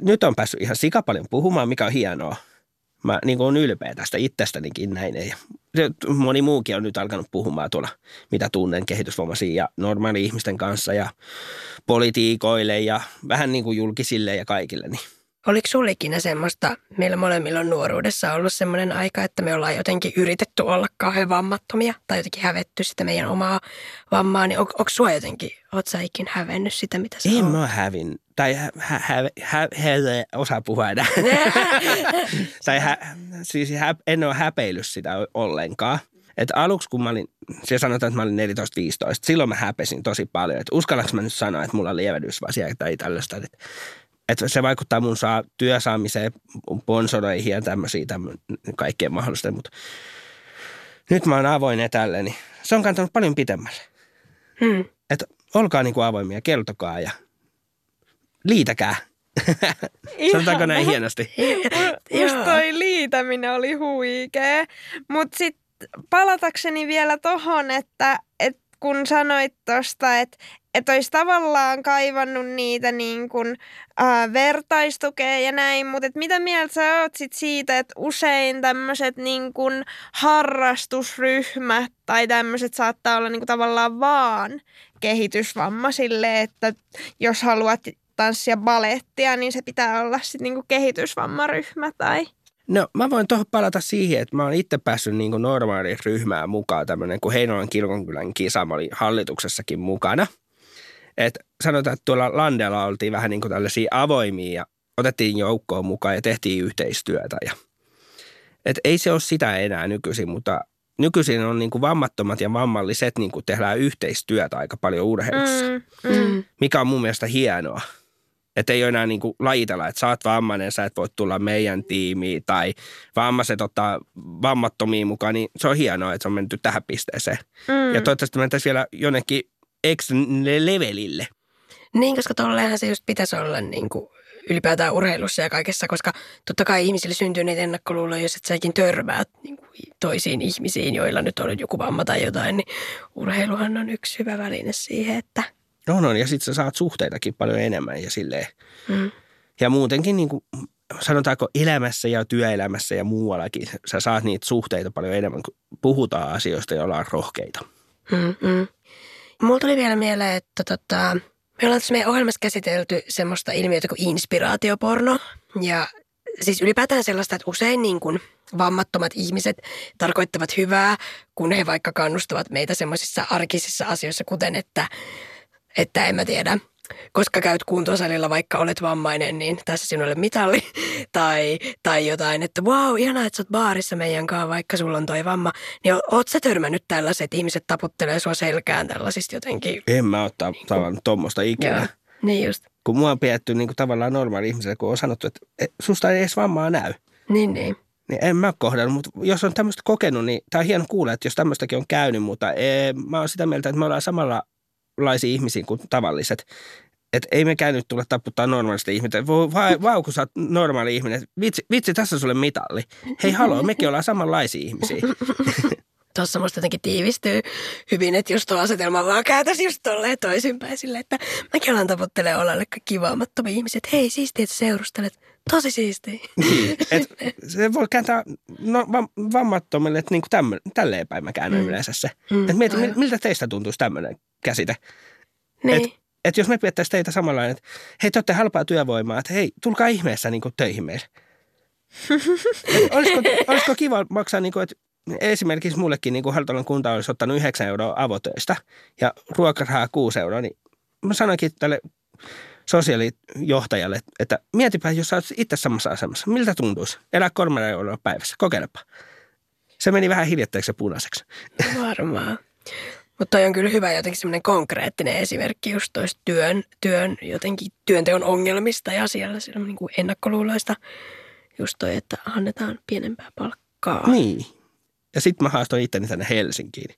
nyt on päässyt ihan sika paljon puhumaan, mikä on hienoa. Mä niin kuin, on ylpeä tästä itsestänikin näin. Ja moni muukin on nyt alkanut puhumaan tuolla, mitä tunnen kehitysvammaisia ja normaali ihmisten kanssa ja politiikoille ja vähän niin kuin julkisille ja kaikille. Niin Oliko sulla ikinä semmoista, meillä molemmilla on nuoruudessa ollut semmoinen aika, että me ollaan jotenkin yritetty olla kauhean vammattomia tai jotenkin hävetty sitä meidän omaa vammaa, niin on, onko sua jotenkin, oot sä ikinä hävennyt sitä, mitä sä en oot? mä hävin, tai hä, hä, hä, hä, hä, osaa puhua enää. tai hä, siis hä, en ole häpeillyt sitä ollenkaan. Et aluksi kun mä olin, se sanotaan, että mä olin 14-15, silloin mä häpesin tosi paljon. Että uskallanko mä nyt sanoa, että mulla on lievedysvasia tai tällaista. Että, että se vaikuttaa mun saa, työsaamiseen, sponsoroihin ja tämmöisiä tämmö, kaikkeen mahdollista. Mutta nyt mä oon avoin ja tälleen, niin se on kantanut paljon pitemmälle. Hmm. Että olkaa niin kuin avoimia, kertokaa ja liitäkää. Sanotaanko näin hienosti? Joo. toi liitäminen oli huikee. Mutta sitten palatakseni vielä tohon, että, et kun sanoit tosta, että et olisi tavallaan kaivannut niitä niin kun, ää, vertaistukea ja näin, mutta et mitä mieltä sä oot sit siitä, että usein tämmöiset niin harrastusryhmät tai tämmöiset saattaa olla niin kun tavallaan vaan kehitysvammaisille, että jos haluat tanssia balettia, niin se pitää olla sitten niinku kehitysvammaryhmä tai... No mä voin tuohon palata siihen, että mä oon itse päässyt niin normaaliin ryhmään mukaan tämmöinen, kun Heinolan kirkonkylän kisa, mä olin hallituksessakin mukana. Et sanotaan, että tuolla Landella oltiin vähän niin kuin tällaisia avoimia ja otettiin joukkoon mukaan ja tehtiin yhteistyötä. Ja, et ei se ole sitä enää nykyisin, mutta nykyisin on niin kuin vammattomat ja vammalliset niin kuin tehdään yhteistyötä aika paljon urheilussa, mm. Mm. mikä on mun mielestä hienoa. Että ei ole enää niin kuin lajitella, että sä oot vammainen, sä et voi tulla meidän tiimiin tai vammaiset ottaa vammattomia mukaan, niin se on hienoa, että se on menty tähän pisteeseen. Mm. Ja toivottavasti mentäisiin vielä jonnekin extra levelille. Niin, koska tolleenhan se just pitäisi olla niin kuin ylipäätään urheilussa ja kaikessa, koska totta kai ihmisille syntyy niitä ennakkoluuloja, jos et säkin törmäät niin kuin toisiin ihmisiin, joilla nyt on joku vamma tai jotain, niin urheiluhan on yksi hyvä väline siihen, että No, no ja sitten sä saat suhteitakin paljon enemmän ja silleen. mm, Ja muutenkin niin kuin, sanotaanko elämässä ja työelämässä ja muuallakin, sä saat niitä suhteita paljon enemmän, kun puhutaan asioista ja ollaan rohkeita. mm, mm. Mulla tuli vielä mieleen, että tota, me ollaan tässä meidän ohjelmassa käsitelty semmoista ilmiötä kuin inspiraatioporno. Ja siis ylipäätään sellaista, että usein niin kuin vammattomat ihmiset tarkoittavat hyvää, kun he vaikka kannustavat meitä semmoisissa arkisissa asioissa, kuten että, että en mä tiedä, koska käyt kuntosalilla, vaikka olet vammainen, niin tässä sinulle mitalli. Tai, tai jotain, että wow, ihanaa, että sä oot baarissa meidän kanssa, vaikka sulla on toi vamma. Niin oot sä törmännyt tällaiset, ihmiset taputtelee sua selkään tällaisista jotenkin? En mä ottaa tavallaan tuommoista ikinä. Joo, niin just. Kun mua on pidetty niin kuin tavallaan normaali ihmisellä, kun on sanottu, että "E, susta ei edes vammaa näy. Niin, niin. Niin en mä kohdannut, mutta jos on tämmöistä kokenut, niin tämä on hieno kuulla, että jos tämmöistäkin on käynyt, mutta ee, mä oon sitä mieltä, että me ollaan samanlaisia ihmisiä kuin tavalliset. Että ei me käynyt tulla taputtaa normaalista ihmistä. Vai, vau, kun sä oot normaali ihminen. Vitsi, vitsi, tässä on sulle mitalli. Hei haloo, mekin ollaan samanlaisia ihmisiä. Tuossa musta jotenkin tiivistyy hyvin, että just tuo asetelma vaan käytäisi just tolleen toisinpäin sille, että mäkin alan tavoittelee olalle kaikki vammattomia ihmisiä. Hei, siistiä, että seurustelet. Tosi siistiä. Niin, et se voi kääntää no, vam- vammattomille, että niinku tämmö, tälleen päin mä käännän Mm. yleensä se. Mm, Et mieti, aivan. mil- miltä teistä tuntuisi tämmöinen käsite? Niin. Että jos me pidettäisiin teitä samanlainen, että hei, te olette halpaa työvoimaa, että hei, tulkaa ihmeessä niin kuin töihin meille. Et olisiko, olisiko kiva maksaa, niin kuin, että esimerkiksi mullekin niin kuin Haltolan kunta olisi ottanut 9 euroa avotöistä ja ruokarahaa 6 euroa, niin mä sanoinkin tälle sosiaalijohtajalle, että mietipä, jos sä itse samassa asemassa, miltä tuntuisi elää kolmella euroa päivässä, kokeilepa. Se meni vähän hiljattaiseksi ja punaiseksi. Varmaan. Mutta toi on kyllä hyvä jotenkin semmoinen konkreettinen esimerkki just toista työn, työn, jotenkin työnteon ongelmista ja siellä, siellä niin kuin ennakkoluuloista. Just toi, että annetaan pienempää palkkaa. Niin. Ja sitten mä haastoin itteni tänne Helsinkiin.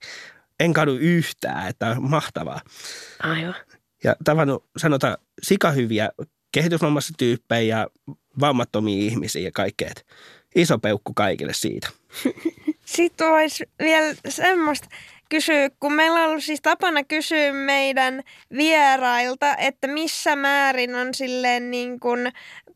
En kadu yhtään, että on mahtavaa. Aivan. Ja tavannut, sanotaan, sikahyviä kehitysvammassa tyyppejä ja vammattomia ihmisiä ja kaikkea. Iso peukku kaikille siitä. Sitten voisi vielä semmoista kysyä, kun meillä on ollut siis tapana kysyä meidän vierailta, että missä määrin on silleen niin kuin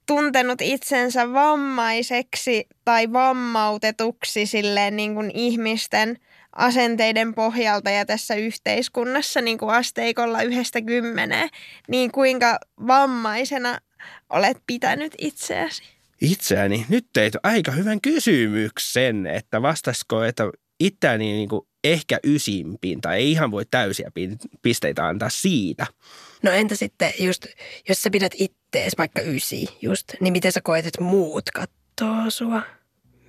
tuntenut itsensä vammaiseksi tai vammautetuksi silleen niin kuin ihmisten asenteiden pohjalta ja tässä yhteiskunnassa niin kuin asteikolla yhdestä kymmeneen, niin kuinka vammaisena olet pitänyt itseäsi? Itseäni nyt teit aika hyvän kysymyksen, että vastaisiko, että itseäni niin kuin ehkä ysimpiin tai ei ihan voi täysiä pisteitä antaa siitä. No entä sitten just, jos sä pidät ittees vaikka ysi just, niin miten sä koet, että muut kattoo sua?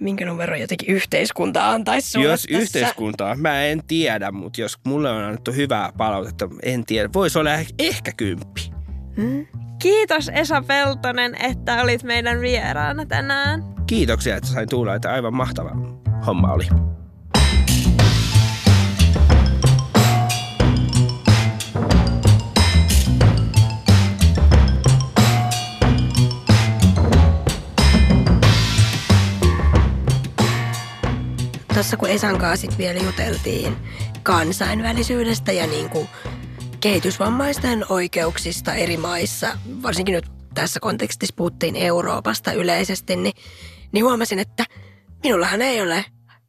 Minkä numeron jotenkin yhteiskunta antaisi sulle Jos tässä? yhteiskuntaa, mä en tiedä, mutta jos mulle on annettu hyvää palautetta, en tiedä. Voisi olla ehkä- ehkä kymppi. Hmm? Kiitos Esa Peltonen, että olit meidän vieraana tänään. Kiitoksia, että sain tulla, että aivan mahtava homma oli. Tuossa kun Esan kanssa sit vielä juteltiin kansainvälisyydestä ja niin kuin kehitysvammaisten oikeuksista eri maissa, varsinkin nyt tässä kontekstissa puhuttiin Euroopasta yleisesti, niin, niin huomasin, että minullahan ei ole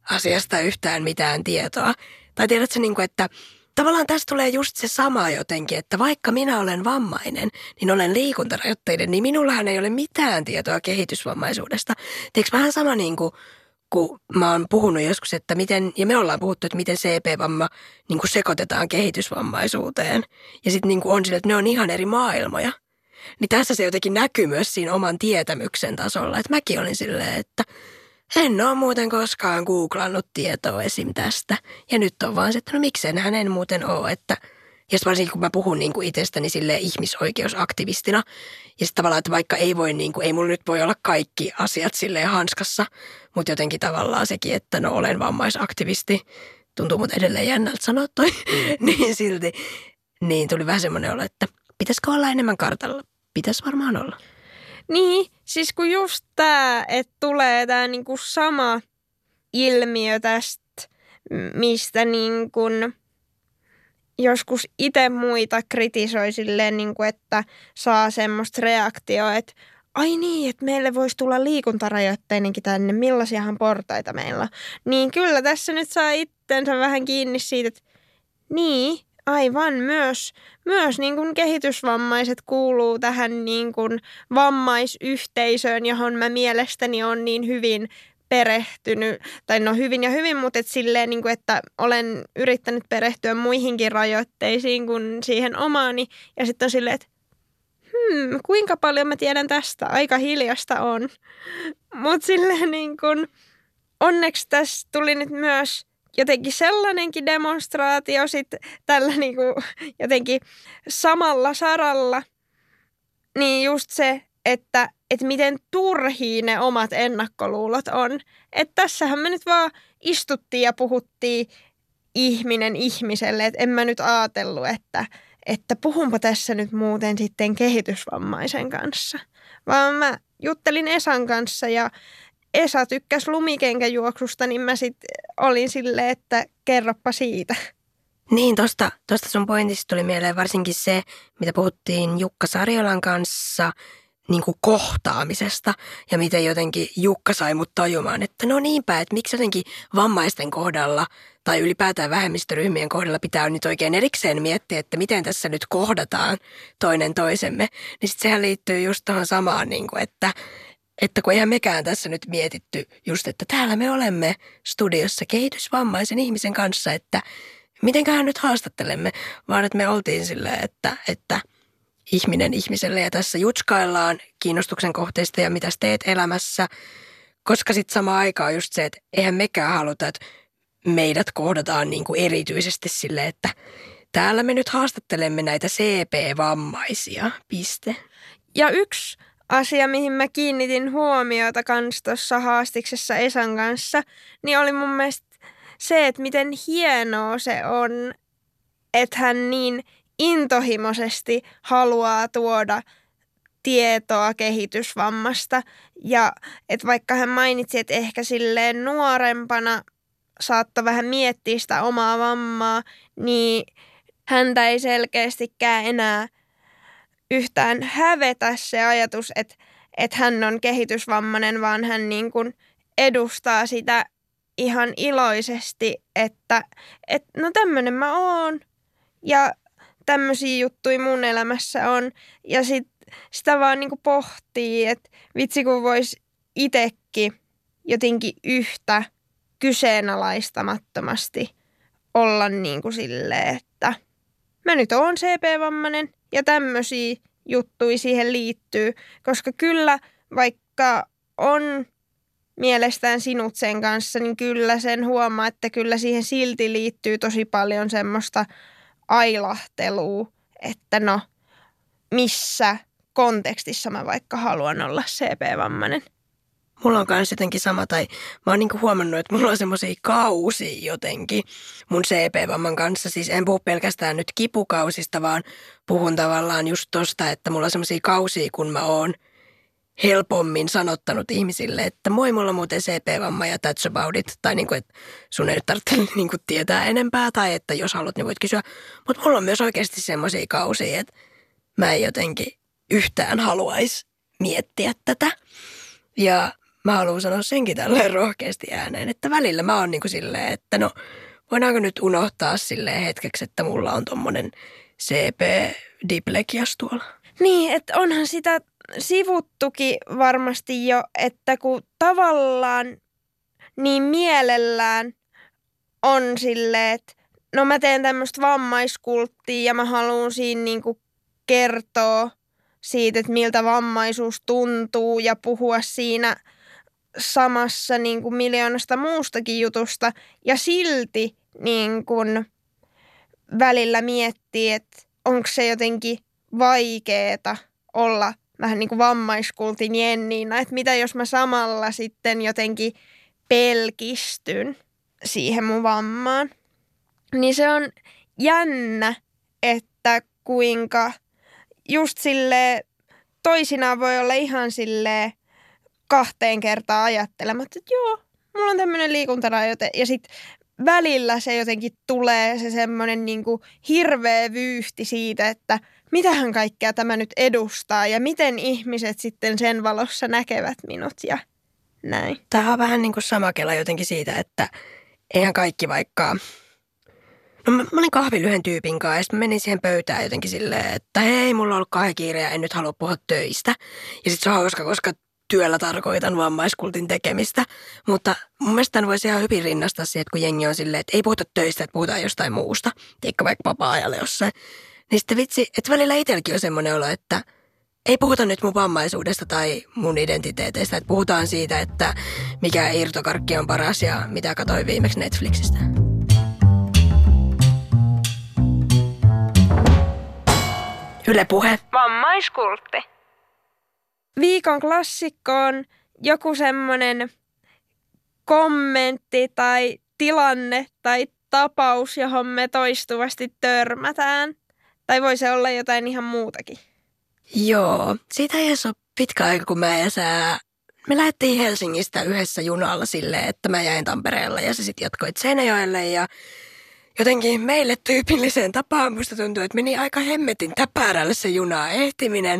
asiasta yhtään mitään tietoa. Tai tiedätkö, niin kuin, että tavallaan tässä tulee just se sama jotenkin, että vaikka minä olen vammainen, niin olen liikuntarajoitteinen, niin minullahan ei ole mitään tietoa kehitysvammaisuudesta. Teekö vähän sama niin kuin, kun mä oon puhunut joskus, että miten, ja me ollaan puhuttu, että miten CP-vamma niin kuin sekoitetaan kehitysvammaisuuteen. Ja sitten niin on sille, että ne on ihan eri maailmoja. Niin tässä se jotenkin näkyy myös siinä oman tietämyksen tasolla. Että mäkin olin silleen, että en ole muuten koskaan googlannut tietoa esim. tästä. Ja nyt on vaan se, että no miksen hän en muuten ole, että ja varsinkin kun mä puhun niin kuin itsestäni sille ihmisoikeusaktivistina. Ja sitten tavallaan, että vaikka ei voi, niin kuin, ei mulla nyt voi olla kaikki asiat silleen hanskassa, mutta jotenkin tavallaan sekin, että no olen vammaisaktivisti, tuntuu mut edelleen jännältä sanoa toi, mm. niin silti, niin tuli vähän semmoinen olo, että pitäisikö olla enemmän kartalla? Pitäisi varmaan olla. Niin, siis kun just tämä, että tulee tämä niinku sama ilmiö tästä, mistä niin kun joskus itse muita kritisoi silleen, niin kuin, että saa semmoista reaktioa, että ai niin, että meille voisi tulla liikuntarajoitteinenkin tänne, millaisiahan portaita meillä. Niin kyllä tässä nyt saa itsensä vähän kiinni siitä, että niin, Aivan, myös, myös niin kuin kehitysvammaiset kuuluu tähän niin kuin vammaisyhteisöön, johon mä mielestäni on niin hyvin perehtynyt, tai no hyvin ja hyvin, mutta et silleen, niin kuin, että olen yrittänyt perehtyä muihinkin rajoitteisiin kuin siihen omaani. Ja sitten on silleen, että hmm, kuinka paljon mä tiedän tästä? Aika hiljasta on. Mutta silleen niin kuin, onneksi tässä tuli nyt myös jotenkin sellainenkin demonstraatio sitten tällä niin kuin, jotenkin samalla saralla, niin just se, että, että miten turhia ne omat ennakkoluulot on. Että tässähän me nyt vaan istuttiin ja puhuttiin ihminen ihmiselle, että en mä nyt ajatellut, että, että puhunpa tässä nyt muuten sitten kehitysvammaisen kanssa. Vaan mä juttelin Esan kanssa ja Esa tykkäsi lumikenkäjuoksusta, niin mä sitten olin silleen, että kerroppa siitä. Niin, tosta, tosta sun pointista tuli mieleen varsinkin se, mitä puhuttiin Jukka Sarjolan kanssa niin kuin kohtaamisesta ja miten jotenkin Jukka sai mut tajumaan, että no niinpä, että miksi jotenkin vammaisten kohdalla tai ylipäätään vähemmistöryhmien kohdalla pitää nyt oikein erikseen miettiä, että miten tässä nyt kohdataan toinen toisemme. Niin sitten sehän liittyy just tuohon samaan, niin kuin, että, että kun eihän mekään tässä nyt mietitty just, että täällä me olemme studiossa kehitysvammaisen ihmisen kanssa, että mitenköhän nyt haastattelemme, vaan että me oltiin silleen, että, että ihminen ihmiselle ja tässä jutskaillaan kiinnostuksen kohteista ja mitä teet elämässä, koska sitten sama aikaa on just se, että eihän mekään haluta, että meidät kohdataan niin kuin erityisesti sille, että täällä me nyt haastattelemme näitä CP-vammaisia, piste. Ja yksi asia, mihin mä kiinnitin huomiota kans tuossa haastiksessa Esan kanssa, niin oli mun mielestä se, että miten hienoa se on, että hän niin intohimoisesti haluaa tuoda tietoa kehitysvammasta. Ja että vaikka hän mainitsi, että ehkä silleen nuorempana saattoi vähän miettiä sitä omaa vammaa, niin häntä ei selkeästikään enää – yhtään hävetä se ajatus, että, että hän on kehitysvammainen, vaan hän niin kuin edustaa sitä ihan iloisesti, että, että no tämmöinen mä oon ja tämmöisiä juttuja mun elämässä on. Ja sit, sitä vaan niin kuin pohtii, että vitsi kun vois itekin jotenkin yhtä kyseenalaistamattomasti olla niin kuin silleen, että mä nyt oon CP-vammainen ja tämmöisiä juttuja siihen liittyy, koska kyllä vaikka on mielestään sinut sen kanssa, niin kyllä sen huomaa, että kyllä siihen silti liittyy tosi paljon semmoista ailahtelua, että no missä kontekstissa mä vaikka haluan olla CP-vammainen. Mulla on myös jotenkin sama, tai mä oon niinku huomannut, että mulla on semmoisia kausia jotenkin mun CP-vamman kanssa. Siis en puhu pelkästään nyt kipukausista, vaan puhun tavallaan just tosta, että mulla on semmoisia kausia, kun mä oon helpommin sanottanut ihmisille, että moi, mulla on muuten CP-vamma ja that's about it. Tai niin kuin, että sun ei tarvitse niin kuin tietää enempää tai että jos haluat, niin voit kysyä. Mutta mulla on myös oikeasti semmoisia kausia, että mä en jotenkin yhtään haluaisi miettiä tätä. Ja mä haluan sanoa senkin tälleen rohkeasti ääneen, että välillä mä oon niin kuin silleen, että no voidaanko nyt unohtaa silleen hetkeksi, että mulla on tommonen CP-diplekias tuolla. Niin, että onhan sitä sivuttukin varmasti jo, että kun tavallaan niin mielellään on silleen, että no mä teen tämmöistä vammaiskulttia ja mä haluan siinä niinku kertoa siitä, että miltä vammaisuus tuntuu ja puhua siinä samassa niin kuin miljoonasta muustakin jutusta. Ja silti niin kuin välillä miettii, että onko se jotenkin vaikeeta olla vähän niin kuin vammaiskultin Jenniina, että mitä jos mä samalla sitten jotenkin pelkistyn siihen mun vammaan. Niin se on jännä, että kuinka just sille toisinaan voi olla ihan sille kahteen kertaan ajattelematta, että joo, mulla on tämmöinen liikuntarajoite ja sitten välillä se jotenkin tulee se semmoinen niin hirveä vyyhti siitä, että mitähän kaikkea tämä nyt edustaa ja miten ihmiset sitten sen valossa näkevät minut ja näin. Tämä on vähän niin kuin sama kela jotenkin siitä, että eihän kaikki vaikka... No mä, mä olin kahvin yhden tyypin kanssa ja sitten menin siihen pöytään jotenkin silleen, että hei, mulla on ollut kahden kiire ja en nyt halua puhua töistä. Ja sitten se on hauska, koska työllä tarkoitan vammaiskultin tekemistä. Mutta mun mielestä tämän voisi ihan hyvin rinnastaa siihen, että kun jengi on silleen, että ei puhuta töistä, että puhutaan jostain muusta. Teikka vaikka vapaa-ajalle jossain. Niin sitten vitsi, että välillä itselläkin on semmoinen olo, että ei puhuta nyt mun vammaisuudesta tai mun identiteeteistä. Että puhutaan siitä, että mikä irtokarkki on paras ja mitä katsoin viimeksi Netflixistä. Yle Puhe. Vammaiskultti. Viikon klassikko on joku semmoinen kommentti tai tilanne tai tapaus, johon me toistuvasti törmätään. Tai voi se olla jotain ihan muutakin. Joo, siitä ei ole pitkä aika, kun mä ja sä... Me lähdettiin Helsingistä yhdessä junalla silleen, että mä jäin Tampereella ja sä sitten jatkoit Seinäjoelle ja jotenkin meille tyypilliseen tapaan musta tuntuu, että meni aika hemmetin täpärälle se junaa ehtiminen.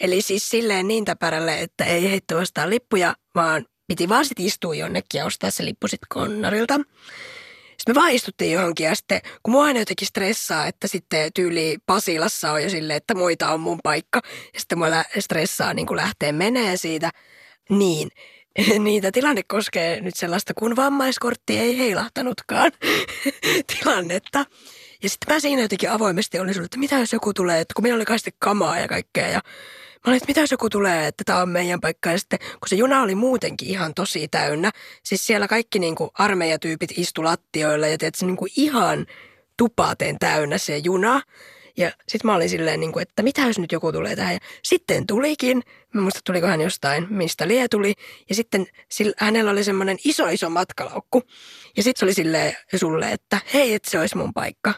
Eli siis silleen niin täpärälle, että ei heittu ostaa lippuja, vaan piti vaan sitten istua jonnekin ja ostaa se lippu sitten konnarilta. Sitten me vaan istuttiin johonkin ja sitten, kun mua aina jotenkin stressaa, että sitten tyyli Pasilassa on jo silleen, että muita on mun paikka. Ja sitten mua stressaa niin kuin lähtee menee siitä. Niin, niitä tilanne koskee nyt sellaista, kun vammaiskortti ei heilahtanutkaan tilannetta. Ja sitten mä siinä jotenkin avoimesti olin sulle, että mitä jos joku tulee, että kun meillä oli kai kamaa ja kaikkea ja Mä olin, että mitä joku tulee, että tämä on meidän paikka. Ja sitten, kun se juna oli muutenkin ihan tosi täynnä, siis siellä kaikki niin kuin armeijatyypit istu lattioilla ja tiedätkö, niin kuin ihan tupaten täynnä se juna. Ja sitten mä olin silleen, niin kuin, että mitä jos nyt joku tulee tähän. Ja sitten tulikin, mä muista tuliko hän jostain, mistä lie tuli. Ja sitten sillä, hänellä oli semmoinen iso iso matkalaukku. Ja sitten se oli silleen sulle, että hei, että se olisi mun paikka.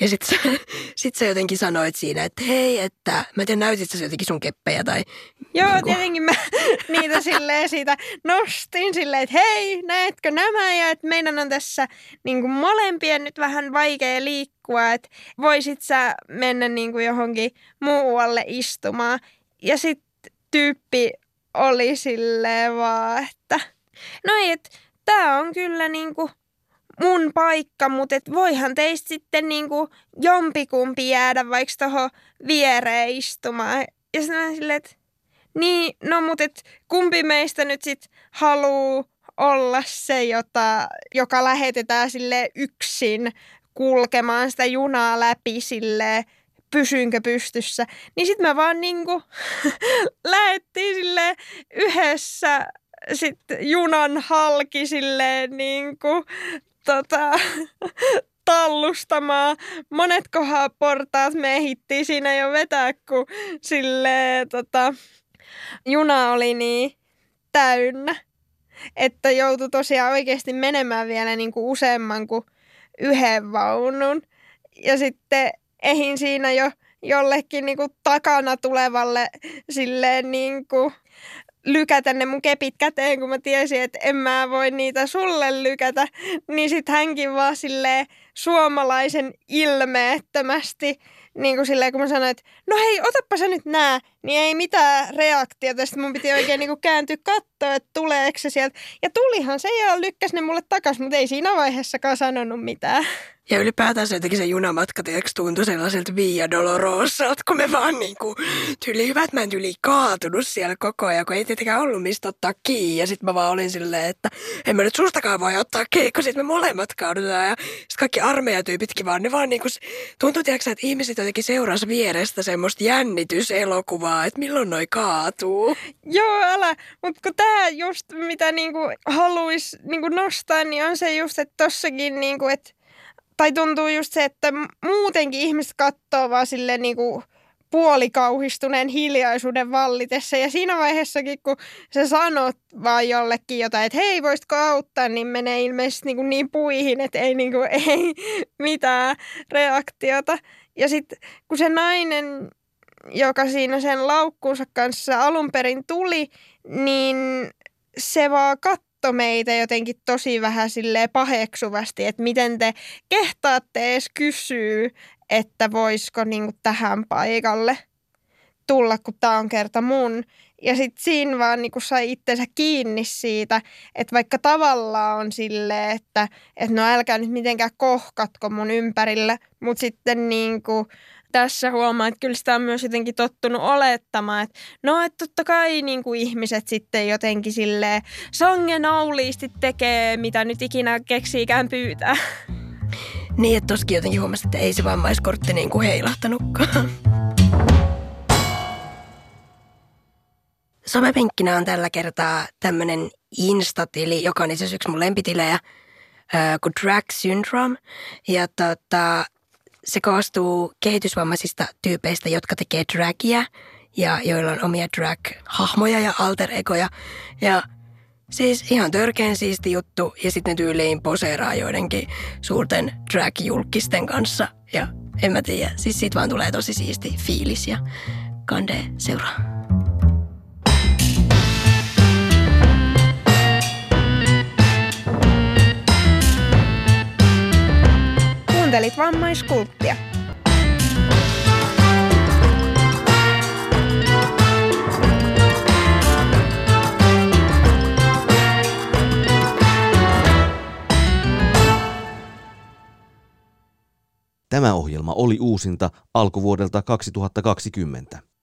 Ja sitten sit sä jotenkin sanoit siinä, että hei, että mä en tiedä, näytit sä jotenkin sun keppejä tai... Joo, niin tietenkin mä niitä silleen siitä nostin silleen, että hei, näetkö nämä ja että meidän on tässä niin kuin molempien nyt vähän vaikea liikkua, että voisit sä mennä niin kuin johonkin muualle istumaan. Ja sitten tyyppi oli silleen vaan, että no ei, että tämä on kyllä niin kuin mun paikka, mutta et voihan teistä sitten niinku jompikumpi jäädä vaikka tuohon viereen istumaan. Ja sitten mä silleen, että niin, no mutta et kumpi meistä nyt sitten haluu olla se, jota, joka lähetetään sille yksin kulkemaan sitä junaa läpi sille pysynkö pystyssä. Niin sitten mä vaan niinku lähettiin sille yhdessä sitten junan halki silleen niinku tota, tallustamaan. Monet kohaa portaat me ehdittiin siinä jo vetää, kun sille, tota, juna oli niin täynnä, että joutui tosiaan oikeasti menemään vielä niin kuin useamman kuin yhden vaunun. Ja sitten ehin siinä jo jollekin niin kuin takana tulevalle silleen niin kuin lykätä ne mun kepit käteen, kun mä tiesin, että en mä voi niitä sulle lykätä. Niin sit hänkin vaan silleen suomalaisen ilmeettömästi, niin kuin silleen kun mä sanoin, että no hei, otappa sä nyt nää, niin ei mitään reaktiota. Sitten mun piti oikein niin kuin kääntyä katsoa, että tuleeko se sieltä. Ja tulihan se ja lykkäs ne mulle takas, mutta ei siinä vaiheessakaan sanonut mitään. Ja ylipäätään se jotenkin se junamatka tiedätkö, tuntui sellaiselta Via Dolorosalta, kun me vaan niin kuin, tyli hyvä, että mä en tyli kaatunut siellä koko ajan, kun ei tietenkään ollut mistä ottaa kiinni. Ja sitten mä vaan olin silleen, että en mä nyt sustakaan voi ottaa kiinni, kun sitten me molemmat kaadutaan. Ja sitten kaikki armeijatyypitkin vaan, ne vaan niin kuin, tuntuu tiedätkö, että ihmiset jotenkin seurasi vierestä semmoista jännityselokuvaa, että milloin noi kaatuu. Joo, älä. Mutta kun tämä just, mitä niinku haluaisi niinku nostaa, niin on se just, että tossakin, niinku, että tai tuntuu just se, että muutenkin ihmiset katsoo vaan silleen niinku puolikauhistuneen hiljaisuuden vallitessa. Ja siinä vaiheessakin, kun sä sanot vaan jollekin jotain, että hei, voisitko auttaa, niin menee ilmeisesti niin, kuin niin puihin, että ei, niin kuin, ei mitään reaktiota. Ja sitten kun se nainen, joka siinä sen laukkuunsa kanssa alun perin tuli, niin se vaan katsoi meitä jotenkin tosi vähän silleen paheksuvasti, että miten te kehtaatte edes kysyä, että voisiko niinku tähän paikalle tulla, kun tämä on kerta mun. Ja sitten siinä vaan niinku sai itsensä kiinni siitä, että vaikka tavallaan on silleen, että et no älkää nyt mitenkään kohkatko mun ympärillä, mutta sitten niinku, tässä huomaa, että kyllä sitä on myös jotenkin tottunut olettamaan, että no, että totta kai niin ihmiset sitten jotenkin silleen sangenauliisti tekee, mitä nyt ikinä keksiikään pyytää. Niin, että toskin jotenkin huomasi, että ei se vammaiskortti niin kuin heilahtanutkaan. Somepenkkinä on tällä kertaa tämmöinen Insta-tili, joka on itse asiassa yksi mun lempitilejä, kuin Drag Syndrome. Ja tota, se koostuu kehitysvammaisista tyypeistä, jotka tekee dragia ja joilla on omia drag-hahmoja ja alter-egoja. Ja siis ihan törkeän siisti juttu ja sitten tyyliin poseeraa joidenkin suurten drag-julkisten kanssa. Ja en mä tiedä, siis siitä vaan tulee tosi siisti fiilis ja kande seuraa. Kuuntelit vammaiskulttia. Tämä ohjelma oli uusinta alkuvuodelta 2020.